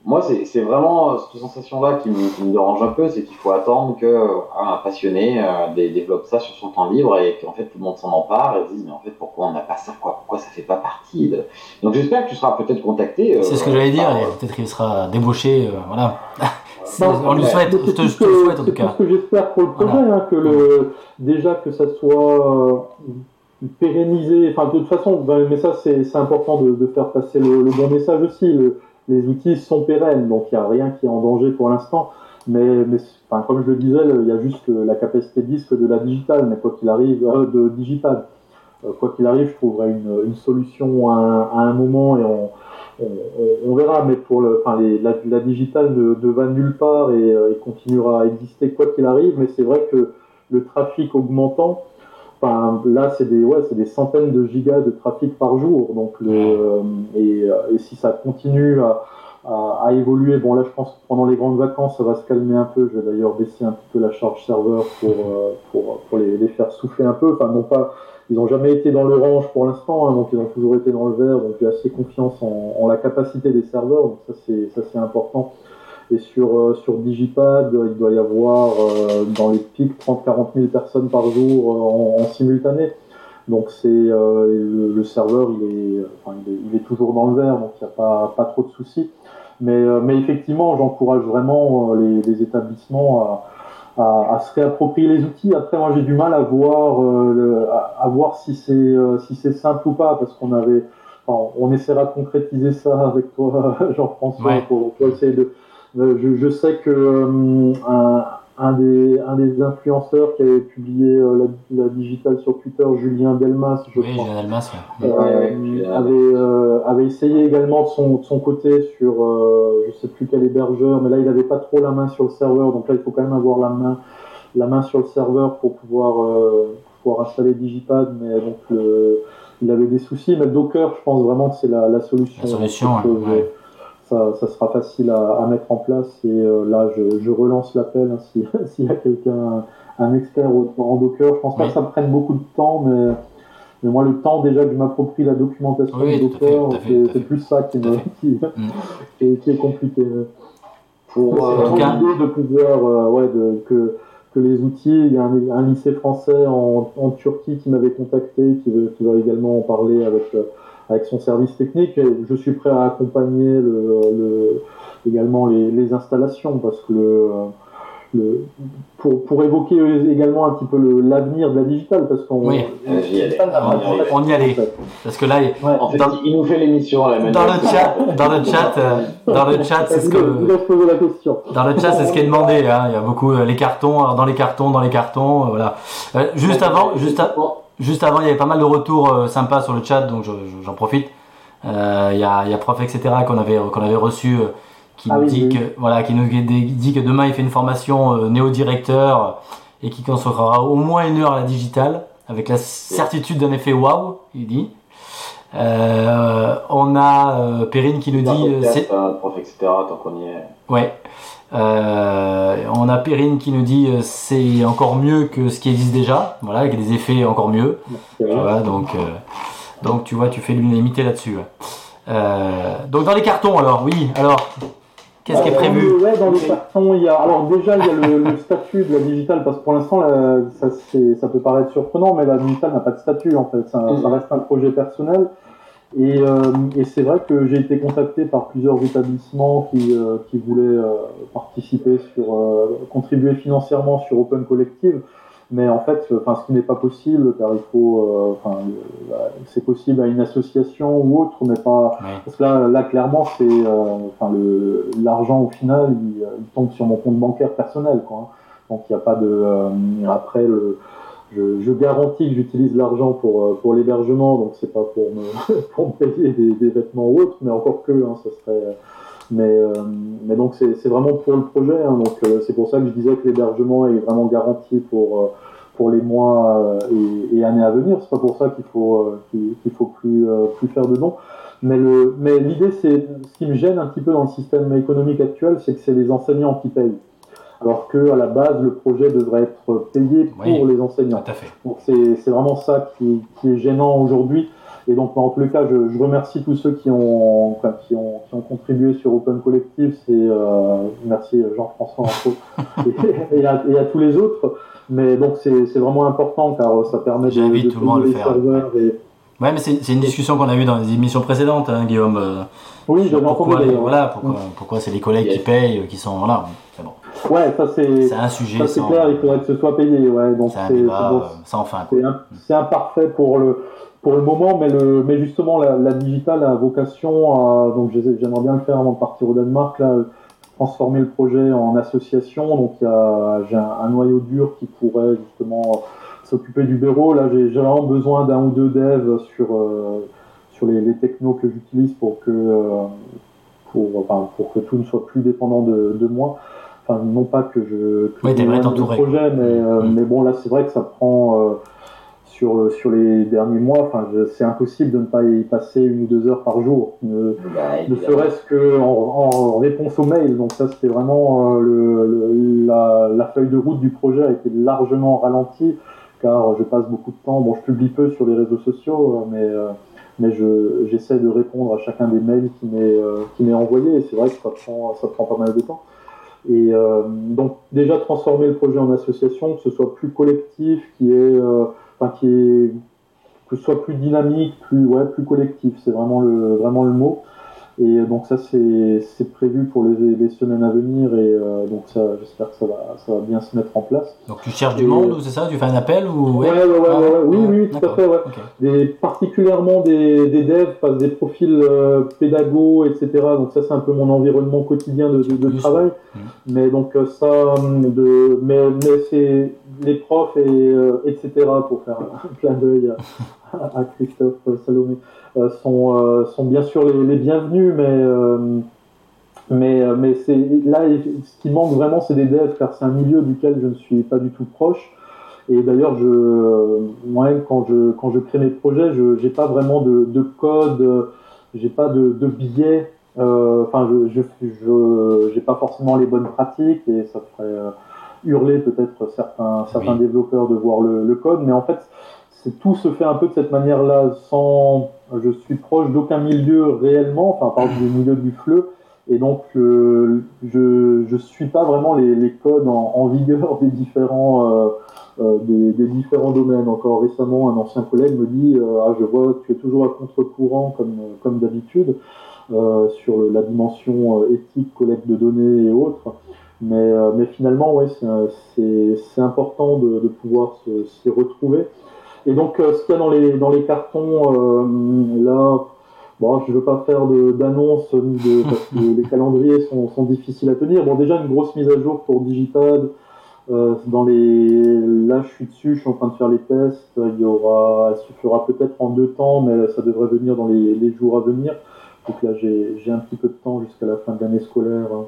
moi, c'est c'est vraiment cette sensation-là qui, me- qui me dérange un peu, c'est qu'il faut attendre qu'un passionné euh, dé- développe ça sur son temps libre et qu'en fait tout le monde s'en empare et se dise mais en fait pourquoi on n'a pas ça quoi? Pourquoi ça fait pas partie de... Donc j'espère que tu seras peut-être contacté. euh, C'est ce que j'allais dire, peut-être qu'il sera débauché, euh, voilà. C'est- Non, on lui souhaite, je c'est te, tout je te le souhaite en tout C'est cas. ce que j'espère pour le projet, Voilà. hein, que le, déjà que ça soit euh, pérennisé. Enfin, de toute façon, ben, mais ça c'est c'est important de, de faire passer le, le bon message aussi. Le- les outils sont pérennes, donc il n'y a rien qui est en danger pour l'instant. Mais, comme je le disais, il y a juste la capacité disque de la digitale, mais quoi qu'il arrive, euh, de digital. Euh, quoi qu'il arrive, je trouverai une, solution à un, moment et on, verra. Mais pour le, enfin, la, la digitale ne, ne va nulle part et, euh, et continuera à exister quoi qu'il arrive. Mais c'est vrai que le trafic augmentant, enfin, là, c'est des, ouais, c'est des centaines de gigas de trafic par jour. Donc, euh, et, euh, et si ça continue à, évoluer, bon, là, je pense que pendant les grandes vacances, ça va se calmer un peu. Je vais d'ailleurs baisser un petit peu la charge serveur pour, euh, pour, pour les, les faire souffler un peu. Enfin, non pas, ils n'ont jamais été dans l'orange pour l'instant, hein, donc ils ont toujours été dans le vert. Donc, j'ai assez confiance en, en la capacité des serveurs. Donc, ça, c'est, ça, c'est important. Et sur, euh, sur Digipad, euh, il doit y avoir euh, dans les pics 30-40 000 personnes par jour en, en simultané. Donc c'est euh, le, serveur, il est, enfin, il est, il est toujours dans le vert, donc il n'y a pas, pas trop de soucis. Mais, euh, mais effectivement, j'encourage vraiment les, les établissements à, à, à se réapproprier les outils. Après, moi, j'ai du mal à voir, euh, le- à, à voir si c'est si c'est simple ou pas, parce qu'on avait, enfin, on essaiera de concrétiser ça avec toi, Jean-François, Ouais. pour, pour essayer de. Euh, je, je sais que euh, un, un des, un des influenceurs qui avait publié euh, la, la digitale sur Twitter, Julien Delmas, je Oui, crois, Julien Almas, ouais. euh, Ouais, ouais, Julien avait, euh, avait essayé également de son, de son côté sur, euh, je sais plus quel hébergeur, mais là il n'avait pas trop la main sur le serveur, donc là il faut quand même avoir la main, la main sur le serveur pour pouvoir, euh, pouvoir installer Digipad, mais donc le- il avait des soucis, mais Docker, je pense vraiment que c'est la, la solution. La solution, ouais. Ça, ça sera facile à, à mettre en place et euh, là je, je relance l'appel hein, si- s'il y a quelqu'un, un expert en Docker. Je pense pas Oui. que ça me prenne beaucoup de temps, mais mais moi, le temps déjà que je m'approprie la documentation Oui, de Docker, c'est- plus ça qui, me, qui, Mm. qui est, qui est compliqué. Pour, euh, l'idée de pouvoir, euh, ouais, de, que, que les outils, il y a un, un lycée français en, en Turquie qui m'avait contacté, qui veut, qui veut également en parler avec, avec son service technique. Et je suis prêt à accompagner le, le, également les, les installations parce que le, le, pour, pour évoquer également un petit peu l'avenir de la digitale parce qu'on Oui. On y allait. On y allait. fait. Parce que là, il- Dans- nous fait l'émission dans le chat, dans le chat, euh, dans le chat, c'est ce que. la question. Dans le chat, c'est ce qui est demandé. Hein. Il y a beaucoup euh, les cartons, alors dans les cartons, dans les cartons, euh, voilà. Juste avant, juste, juste avant, il y avait pas mal de retours euh, sympas sur le chat, donc je- je- j'en profite. Euh, Il y, a, il y a prof etc qu'on avait qu'on avait reçu euh, qui Ah nous oui, dit oui. que voilà qui nous dit que demain il fait une formation néo-directeur et qui consacrera au moins une heure à la digitale avec la certitude d'un effet waouh, il dit. Euh, on a euh, Perrine qui nous dit c'est prof, etc. Tant qu'on y est. Ouais. Euh, on a Perrine qui nous dit c'est encore mieux que ce qui existe déjà, voilà, avec des effets encore mieux. Tu vois, donc, euh, donc tu vois, tu fais l'unanimité là-dessus. ouais. Euh, donc dans les cartons alors, oui. Alors, qu'est-ce qui est prévu dans le- Ouais, dans les cartons, il y a. Alors déjà, il y a le, le statut de la digitale parce que pour l'instant, ça, c'est- ça peut paraître surprenant, mais la digitale n'a pas de statut en fait. Ça, ça reste un projet personnel. Et, euh, et c'est vrai que j'ai été contacté par plusieurs établissements qui, euh, qui voulaient euh, participer sur, euh, contribuer financièrement sur Open Collective. Mais en fait, enfin, ce qui n'est pas possible, car il faut, euh, enfin, euh, c'est possible à une association ou autre, mais pas, Ouais. parce que là, là clairement, c'est, euh, enfin, le, l'argent au final, il, il tombe sur mon compte bancaire personnel, quoi. hein. Donc il n'y a pas de, euh, après le, je, je garantis que j'utilise l'argent pour, euh, pour l'hébergement, donc c'est pas pour me, pour me payer des, des vêtements ou autre, mais encore que, hein, ça serait, Mais, euh, mais donc c'est c'est vraiment pour le projet. hein. donc euh, c'est pour ça que je disais que l'hébergement est vraiment garanti pour, euh, pour les mois euh, et, et années à venir. C'est pas pour ça qu'il faut, euh, qu'il faut plus, euh, plus faire de dons. Mais le, mais l'idée, c'est ce qui me gêne un petit peu dans le système économique actuel, c'est que c'est les enseignants qui payent. Alors que à la base, le projet devrait être payé pour Oui. les enseignants. Tout à fait. Donc c'est c'est vraiment ça qui, qui est gênant aujourd'hui. Et donc en tous les cas, je, je remercie tous ceux qui ont, enfin, qui ont, qui ont contribué sur Open Collective. C'est euh, merci Jean-François entre autres, et, et, à, et à tous les autres. Mais donc c'est c'est vraiment important car ça permet de, J'invite de tout le monde à le les faire. Et... Ouais, mais c'est c'est une discussion qu'on a eue dans les émissions précédentes, hein, Guillaume. euh, Oui, entendu pourquoi, d'ailleurs. voilà, pourquoi, pourquoi c'est les collègues qui payent, euh, qui sont là. Bon. Ouais, ça c'est C'est un sujet ça c'est sans. clair. Il faudrait que ce soit payé. Ouais, donc C'est euh, sans fin. C'est imparfait pour le, pour le moment, mais, le, mais justement, la, la digitale a vocation à. Donc, j'aimerais bien le faire avant de partir au Danemark, là, transformer le projet en association. Donc, j'ai un, un noyau dur qui pourrait justement s'occuper du bureau. Là, j'ai vraiment besoin d'un ou deux devs sur, euh, sur les, les technos que j'utilise pour que. euh, pour, enfin, pour que tout ne soit plus dépendant de, de moi. Enfin, non pas que je. que Oui, t'aimerais t'entourer, projet, mais, euh, Mm. mais bon, là, c'est vrai que ça prend. Euh, sur, sur les derniers mois, enfin, c'est impossible de ne pas y passer une ou deux heures par jour, ne, Bah, ne serait-ce que en, en réponse aux mails. Donc ça, c'était vraiment euh, le, le- la, la feuille de route du projet a été largement ralentie, car je passe beaucoup de temps. Bon, je publie peu sur les réseaux sociaux, euh, mais euh, mais je j'essaie de répondre à chacun des mails qui m'est euh, envoyé. Et c'est vrai que ça prend ça prend pas mal de temps. Et euh, donc déjà transformer le projet en association, que ce soit plus collectif, qui est, euh, enfin qui est, que ce soit plus dynamique, plus ouais, plus collectif, c'est vraiment le vraiment le mot. Et donc ça c'est c'est prévu pour les, les semaines à venir et euh, donc ça j'espère que ça va ça va bien se mettre en place. Donc tu cherches du monde ou c'est ça? Tu fais un appel ou Ouais ouais? ouais, ouais, Ah, ouais, oui ouais, oui tout à fait ouais Ok. des, particulièrement des, des devs, des profils euh, pédagogues, etc. Donc ça, c'est un peu mon environnement quotidien de, de- de Plus, travail. ouais. Mais donc euh, ça, hum, de, mais, mais c'est les profs et euh, etc. pour faire un clin d'œil à, à Christophe Salomé euh, sont euh, sont bien sûr les, les bienvenus, mais euh, mais euh, mais c'est là ce qui manque vraiment, c'est des devs, car c'est un milieu duquel je ne suis pas du tout proche. Et d'ailleurs, je, moi-même, quand je, quand je crée mes projets, je n'ai pas vraiment de, de code, euh, j'ai pas de, de biais, euh, enfin, je je je j'ai pas forcément les bonnes pratiques et ça ferait euh, hurler peut-être certains, certains Oui. développeurs de voir le, le code, mais en fait, tout se fait un peu de cette manière-là, sans, je suis proche d'aucun milieu réellement, enfin, par du milieu du fleu, et donc euh, je je suis pas vraiment les, les codes en, vigueur des différents euh, euh, des, différents domaines. Encore récemment, un ancien collègue me dit ah je vois tu es toujours à contre-courant comme comme d'habitude sur la dimension éthique, collecte de données et autres. Mais, mais finalement, ouais, c'est important de, de pouvoir s'y retrouver. Et donc, euh, ce qu'il y a dans les, dans les cartons, euh, là, bon, je ne veux pas faire d'annonce parce que les calendriers sont, sont difficiles à tenir. Bon, déjà, une grosse mise à jour pour Digipad. Euh, dans les... Là, je suis dessus, je suis en train de faire les tests. Il y aura... Elle se fera peut-être en deux temps, mais ça devrait venir dans les, les jours à venir. Donc là, j'ai j'ai un petit peu de temps jusqu'à la fin de l'année scolaire. hein.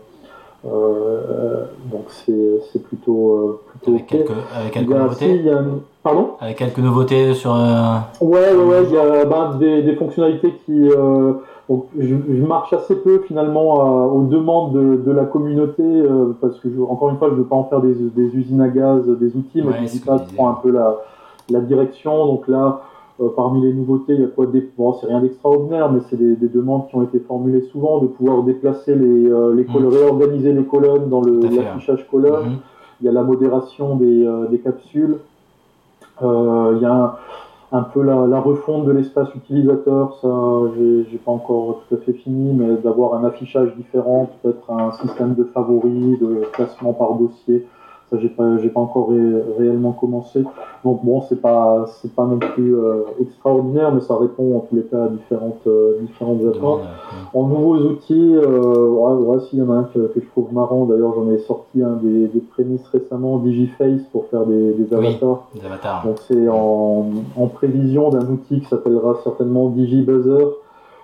Euh, donc c'est c'est plutôt, euh, plutôt Avec quelques, avec Il quelques y a, si, nouveautés il y a une- Pardon? Avec quelques nouveautés sur. euh, Ouais, ouais, ouais, il y a ben, des, des fonctionnalités qui. donc, je, je marche assez peu finalement à- aux demandes de, de la communauté euh, parce que, je- encore une fois, je ne veux pas en faire des, des usines à gaz, des outils, mais Ouais, je prends un peu la, la direction. Donc là, euh, parmi les nouveautés, il y a quoi des, Bon, c'est rien d'extraordinaire, mais c'est des, des demandes qui ont été formulées souvent de pouvoir déplacer les, euh, les colonnes, réorganiser les colonnes dans le Mm. L'affichage colonne. mhm. Il y a la modération des, euh, des capsules. Il y a un, un peu la, la refonte de l'espace utilisateur. Ça, j'ai j'ai pas encore tout à fait fini, mais d'avoir un affichage différent, peut-être un système de favoris, de classement par dossier. Ça, j'ai pas, j'ai pas encore ré- réellement commencé. Donc bon, c'est pas, c'est pas non plus euh, extraordinaire, mais ça répond en tous les cas à différentes, euh, différentes attentes. En nouveaux outils, euh, ouais, s'il y en a un que, que je trouve marrant, d'ailleurs j'en ai sorti un des, des prémices récemment, Digiface, pour faire des, des Oui. avatars. des avatars. Donc c'est en, en prévision d'un outil qui s'appellera certainement DigiBuzzer,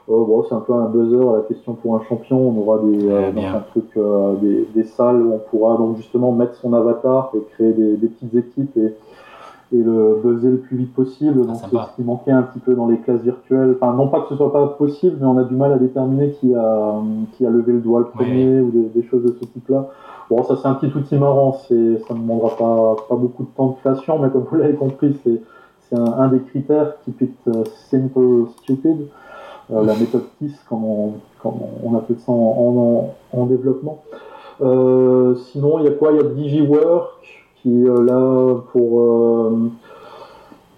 Oh, bon, c'est un peu un buzzer à la question pour un champion. On aura des, Ouais, euh, donc un truc, euh, des, des salles où on pourra donc justement mettre son avatar et créer des, des petites équipes et, et le buzzer le plus vite possible. Donc c'est ce qui manquait un petit peu dans les classes virtuelles. Enfin, non pas que ce soit pas possible, mais on a du mal à déterminer qui a, qui a levé le doigt le premier ou des, des choses de ce type-là. Bon, ça c'est un petit outil marrant. C'est, ça ne demandera pas, pas beaucoup de temps de création, mais comme vous l'avez compris, c'est, c'est un, un des critères qui peut être simple stupid. Euh, la méthode KISS, comme on, comme on appelle ça en, en, en développement. Euh, sinon, il y a quoi? Il y a DigiWork qui euh, là pour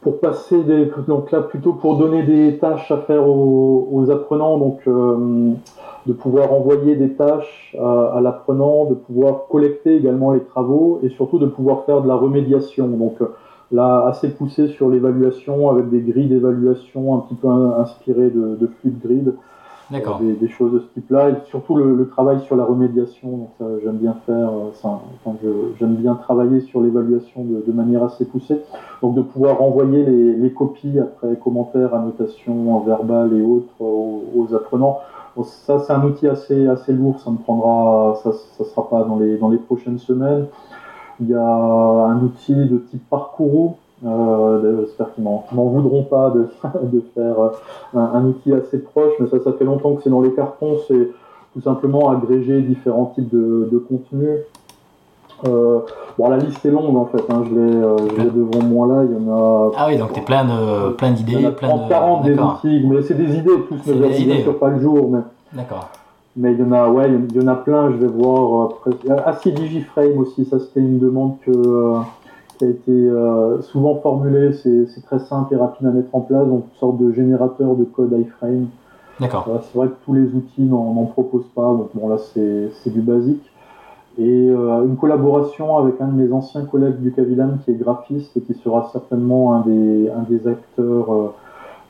pour passer des donc là plutôt pour donner des tâches à faire aux, apprenants, donc de pouvoir envoyer des tâches à, à l'apprenant, de pouvoir collecter également les travaux et surtout de pouvoir faire de la remédiation. Donc là assez poussé sur l'évaluation avec des grilles d'évaluation un petit peu in- inspirées de, de Flip Grid, D'accord. des, des choses de ce type-là, et surtout le, le travail sur la remédiation. Donc ça, j'aime bien faire, euh, ça, enfin, je- j'aime bien travailler sur l'évaluation de, de manière assez poussée. Donc de pouvoir renvoyer les, les copies après commentaires, annotations verbales et autres aux, aux apprenants. Bon, ça c'est un outil assez assez lourd, ça me prendra, ça ça sera pas dans les dans les prochaines semaines. Il y a un outil de type. Euh, d'ailleurs, J'espère qu'ils m'en qu'ils m'en voudront pas de, de faire euh, un, un outil assez proche, mais ça, ça fait longtemps que c'est dans les cartons. C'est tout simplement agréger différents types de, de contenus. Euh, bon, la liste est longue en fait. Hein, je l'ai euh, devant moi là. Il y en a Ah oui, donc t'es plein de plein d'idées, plein 30, de. 40 des outils, mais c'est des idées, tous C'est des idées, bien sûr pas le jour, mais, D'accord. Mais il y en a, ouais, il y en a plein, je vais voir. euh, presque- Ah si, Digiframe aussi, ça c'était une demande que, euh, qui a été euh, souvent formulée, c'est c'est très simple et rapide à mettre en place, donc une sorte de générateur de code iframe. D'accord. C'est vrai que tous les outils n'en n'en proposent pas, donc bon là c'est c'est du basique. Et euh, une collaboration avec un de mes anciens collègues du Cavilam qui est graphiste et qui sera certainement un des, un des acteurs euh,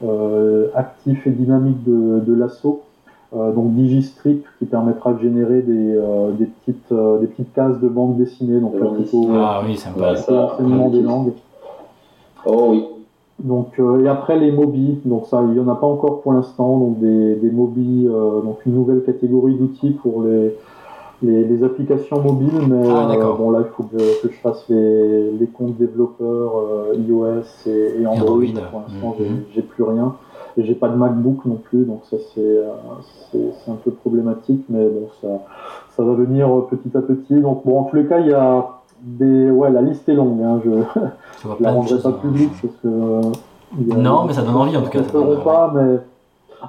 euh, actifs et dynamiques de, de l'assaut. Euh, donc Digistrip qui permettra de générer des, euh, des, petites, euh, des petites cases de bande dessinée, donc là, bande plutôt. Ah oui, sympa. L'enseignement des langues. Oh oui. Donc, euh, et après les Mobi, donc ça, il n'y en a pas encore pour l'instant, donc des, des Mobi, euh, donc une nouvelle catégorie d'outils pour les, les, les applications mobiles, mais Ah, d'accord. bon là il faut que je, que je fasse les, les comptes développeurs euh, iOS et, et Android. Android. Pour l'instant, j'ai- Mhm. j'ai plus rien. Et j'ai pas de MacBook non plus, donc ça c'est euh, c'est un peu problématique, mais bon ça ça va venir euh, petit à petit. Donc bon en tous les cas il y a des ouais la liste est longue, hein, je je la rendrai pas hein. publique parce que. euh, a- Non, mais ça donne envie, en tout cas, ça ne feront donne- pas, mais.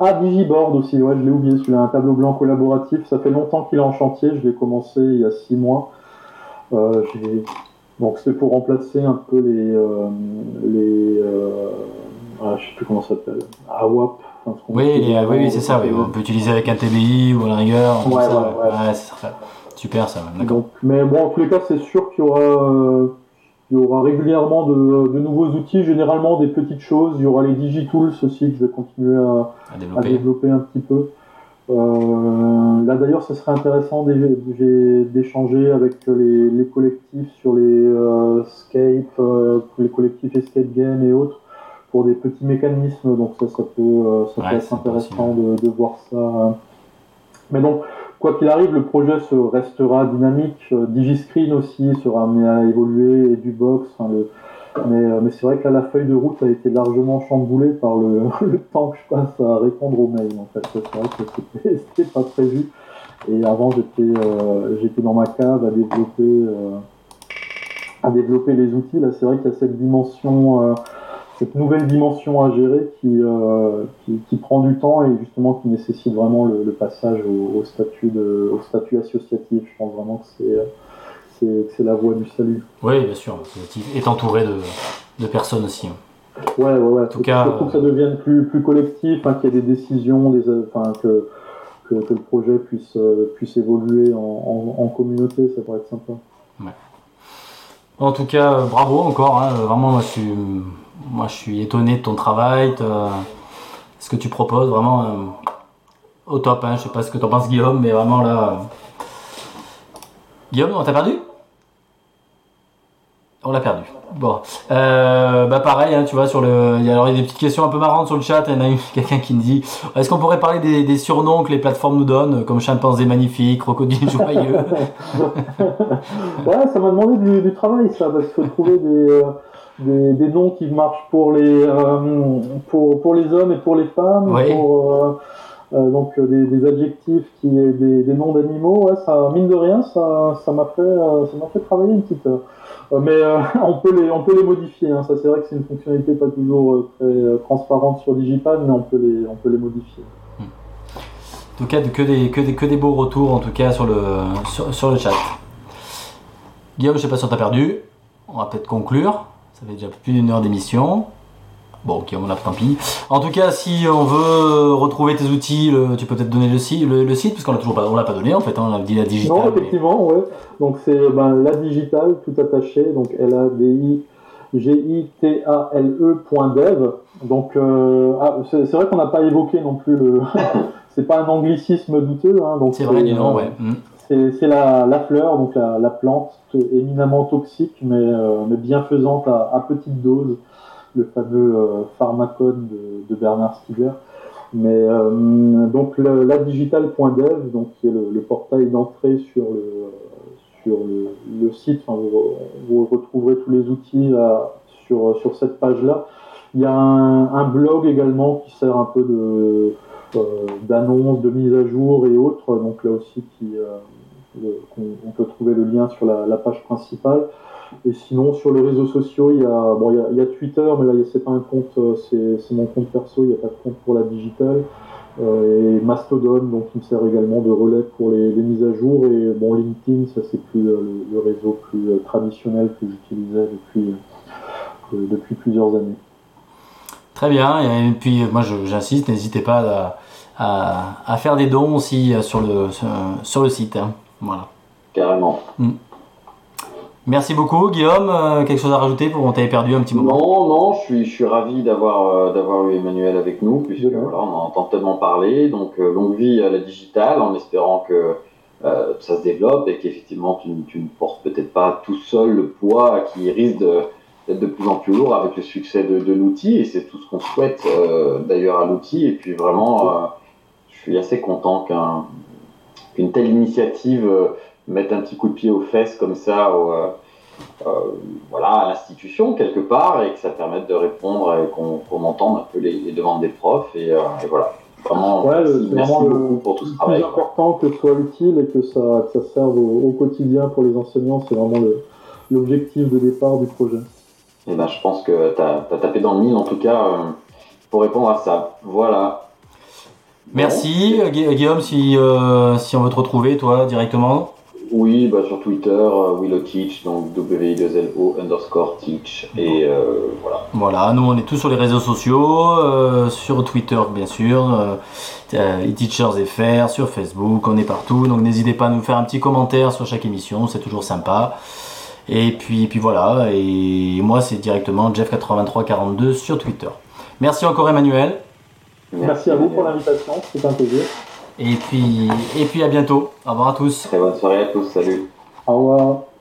Ah, Digiboard aussi, ouais, je l'ai oublié, celui-là, un tableau blanc collaboratif. Ça fait longtemps qu'il est en chantier, je l'ai commencé il y a six mois. Euh, Donc, c'est pour remplacer un peu les. euh, les euh, ah, je sais plus comment ça s'appelle. AWAP. enfin, Oui, les- oui, c'est ça. Oui. euh, On peut utiliser avec un TBI ou à la rigueur. Ouais, ça, ouais, ouais. ça. Super ça. Donc, mais bon, en tous les cas, c'est sûr qu'il y aura, euh, il y aura régulièrement de, de nouveaux outils, généralement des petites choses. Il y aura les DigiTools aussi que je vais continuer à, À à développer. un petit peu. Euh, là d'ailleurs, ce serait intéressant d'é- d'é- d'échanger avec les, les collectifs sur les euh, Scape, euh, les collectifs Escape Game et autres pour des petits mécanismes. Donc ça, ça peut, euh, ça Ouais, peut être intéressant de, de voir ça. Mais donc, quoi qu'il arrive, le projet se restera dynamique. Euh, Digiscreen aussi sera amené à évoluer et du box. enfin, le, mais, euh, mais c'est vrai que là, la feuille de route a été largement chamboulée par le, le temps que je passe à répondre aux mails. En fait, c'est vrai que c'était- c'était pas prévu. Et avant, j'étais euh, j'étais dans ma cave à développer euh, à développer les outils. Là, c'est vrai qu'il y a cette dimension, euh, cette nouvelle dimension à gérer qui, euh, qui, qui prend du temps et justement qui nécessite vraiment le, le passage au, au statut de, au statut associatif. Je pense vraiment que c'est c'est c'est la voie du salut. Oui, bien sûr. Tu es entouré de, de personnes aussi. hein. Ouais, ouais, ouais. En tout cas, surtout que ça devienne plus, plus collectif, hein, qu'il y ait des décisions, des, enfin, que, que, que le projet puisse, euh, puisse évoluer en, en, en communauté, ça pourrait être sympa. En tout cas, euh, bravo encore. hein. Vraiment, moi je, suis, moi, je suis étonné de ton travail, de ce que tu proposes. Vraiment euh, au top. Hein. Je sais pas ce que t'en penses, Guillaume, mais vraiment là. euh. Guillaume, on t'a perdu? On l'a perdu. Bon, euh, bah pareil, hein, tu vois, sur le, il y a, alors il y a des petites questions un peu marrantes sur le chat. Il y en a une, quelqu'un qui me dit, est-ce qu'on pourrait parler des, des surnoms que les plateformes nous donnent, comme chimpanzé magnifique, crocodile joyeux? Ouais, ça m'a demandé du, du travail, ça, parce qu'il faut trouver des, euh, des, des noms qui marchent pour les, euh, pour, pour les hommes et pour les femmes, Oui. pour, euh, donc euh, des, adjectifs qui des, des noms d'animaux. Ça, mine de rien, ça, ça m'a fait, euh, ça m'a fait travailler une petite. heure. Euh, mais euh, on peut les, on peut les modifier. Hein. Ça, c'est vrai que c'est une fonctionnalité pas toujours euh, très euh, transparente sur Digital, mais on peut les, on peut les modifier. En tout cas, que des, que des, que des beaux retours, en tout cas, sur le, sur, sur le chat. Guillaume, je sais pas si on t'a perdu. On va peut-être conclure. Ça fait déjà plus d'une heure d'émission. Bon, ok, on a tant pis. En tout cas, si on veut retrouver tes outils, le- tu peux peut-être donner le, site, le, le site, parce qu'on l'a toujours pas, on l'a pas donné en fait. hein, on a dit la digitale. Non, mais- effectivement, ouais. Donc c'est ben, la digitale, tout attaché, donc L A D I G I T A L E point dev. Donc euh, ah, c'est vrai qu'on n'a pas évoqué non plus le. c'est pas un anglicisme douteux, hein, donc C'est vrai nom, euh, ouais. Mm. C'est c'est la, la fleur, donc la, la plante éminemment toxique, mais, euh, mais bienfaisante à, à petite dose, le fameux euh, pharmacone de, de Bernard Stiegler. Mais euh, donc le, la digital.dev, donc qui est le, le portail d'entrée sur le sur le, le site, enfin, vous, vous retrouverez tous les outils là, sur sur cette page-là. Il y a un, un blog également qui sert un peu de euh, d'annonces, de mise à jour et autres. Donc là aussi, qui, euh, on peut trouver le lien sur la, la page principale. Et sinon, sur les réseaux sociaux, il y a, bon, il y a, il y a Twitter, mais là, c'est pas un compte, euh, c'est c'est mon compte perso, il n'y a pas de compte pour la digitale. Euh, et Mastodon, donc qui me sert également de relais pour les, les mises à jour. Et bon, LinkedIn, ça c'est plus euh, le, le réseau plus euh, traditionnel que j'utilisais depuis, euh, depuis plusieurs années. Très bien. Et puis, moi, je- j'insiste, n'hésitez pas à, à, à faire des dons aussi sur le, sur, sur le site. hein. Voilà. Carrément. Merci beaucoup, Guillaume. Euh, quelque chose à rajouter pour on t'avait perdu un petit moment? Non, non, je suis, je suis ravi d'avoir euh, d'avoir eu Emmanuel avec nous, puisque voilà, on en entend tellement parler. Donc, euh, longue vie à la digitale, en espérant que euh, ça se développe et qu'effectivement, tu, ne- tu ne portes peut-être pas tout seul le poids qui risque de- d'être de plus en plus lourd avec le succès de, de l'outil. Et c'est tout ce qu'on souhaite euh, d'ailleurs à l'outil. Et puis, vraiment, euh, je suis assez content qu'un- qu'une telle initiative mette un petit coup de pied aux fesses comme ça au, euh, euh, voilà, à l'institution quelque part et que ça permette de répondre et qu'on qu'on entende un peu les, les demandes des profs et, euh, et voilà. Vraiment, Ouais, merci, c'est merci vraiment le- beaucoup pour tout ce le travail. plus important que ce soit utile et que ça, que ça serve au, au quotidien pour les enseignants, c'est vraiment le- l'objectif de départ du projet. Et ben, je pense que tu as, tapé dans le mille en tout cas euh, pour répondre à ça. Voilà. Merci, Gui- Guillaume, si, euh, si on veut te retrouver, toi, directement. Oui, bah, sur Twitter, euh, Willow Teach, donc W-I-2-L-O underscore teach. Et euh, voilà. Voilà, nous on est tous sur les réseaux sociaux, euh, sur Twitter bien sûr, euh, euh, eTeachers FR, sur Facebook, on est partout, donc n'hésitez pas à nous faire un petit commentaire sur chaque émission, c'est toujours sympa. Et puis, puis voilà, et moi c'est directement Jeff8342 sur Twitter. Merci encore Emmanuel, Merci à vous pour l'invitation, c'est un plaisir. Et puis, et puis à bientôt. Au revoir à tous. Très bonne soirée à tous. Salut. Au revoir.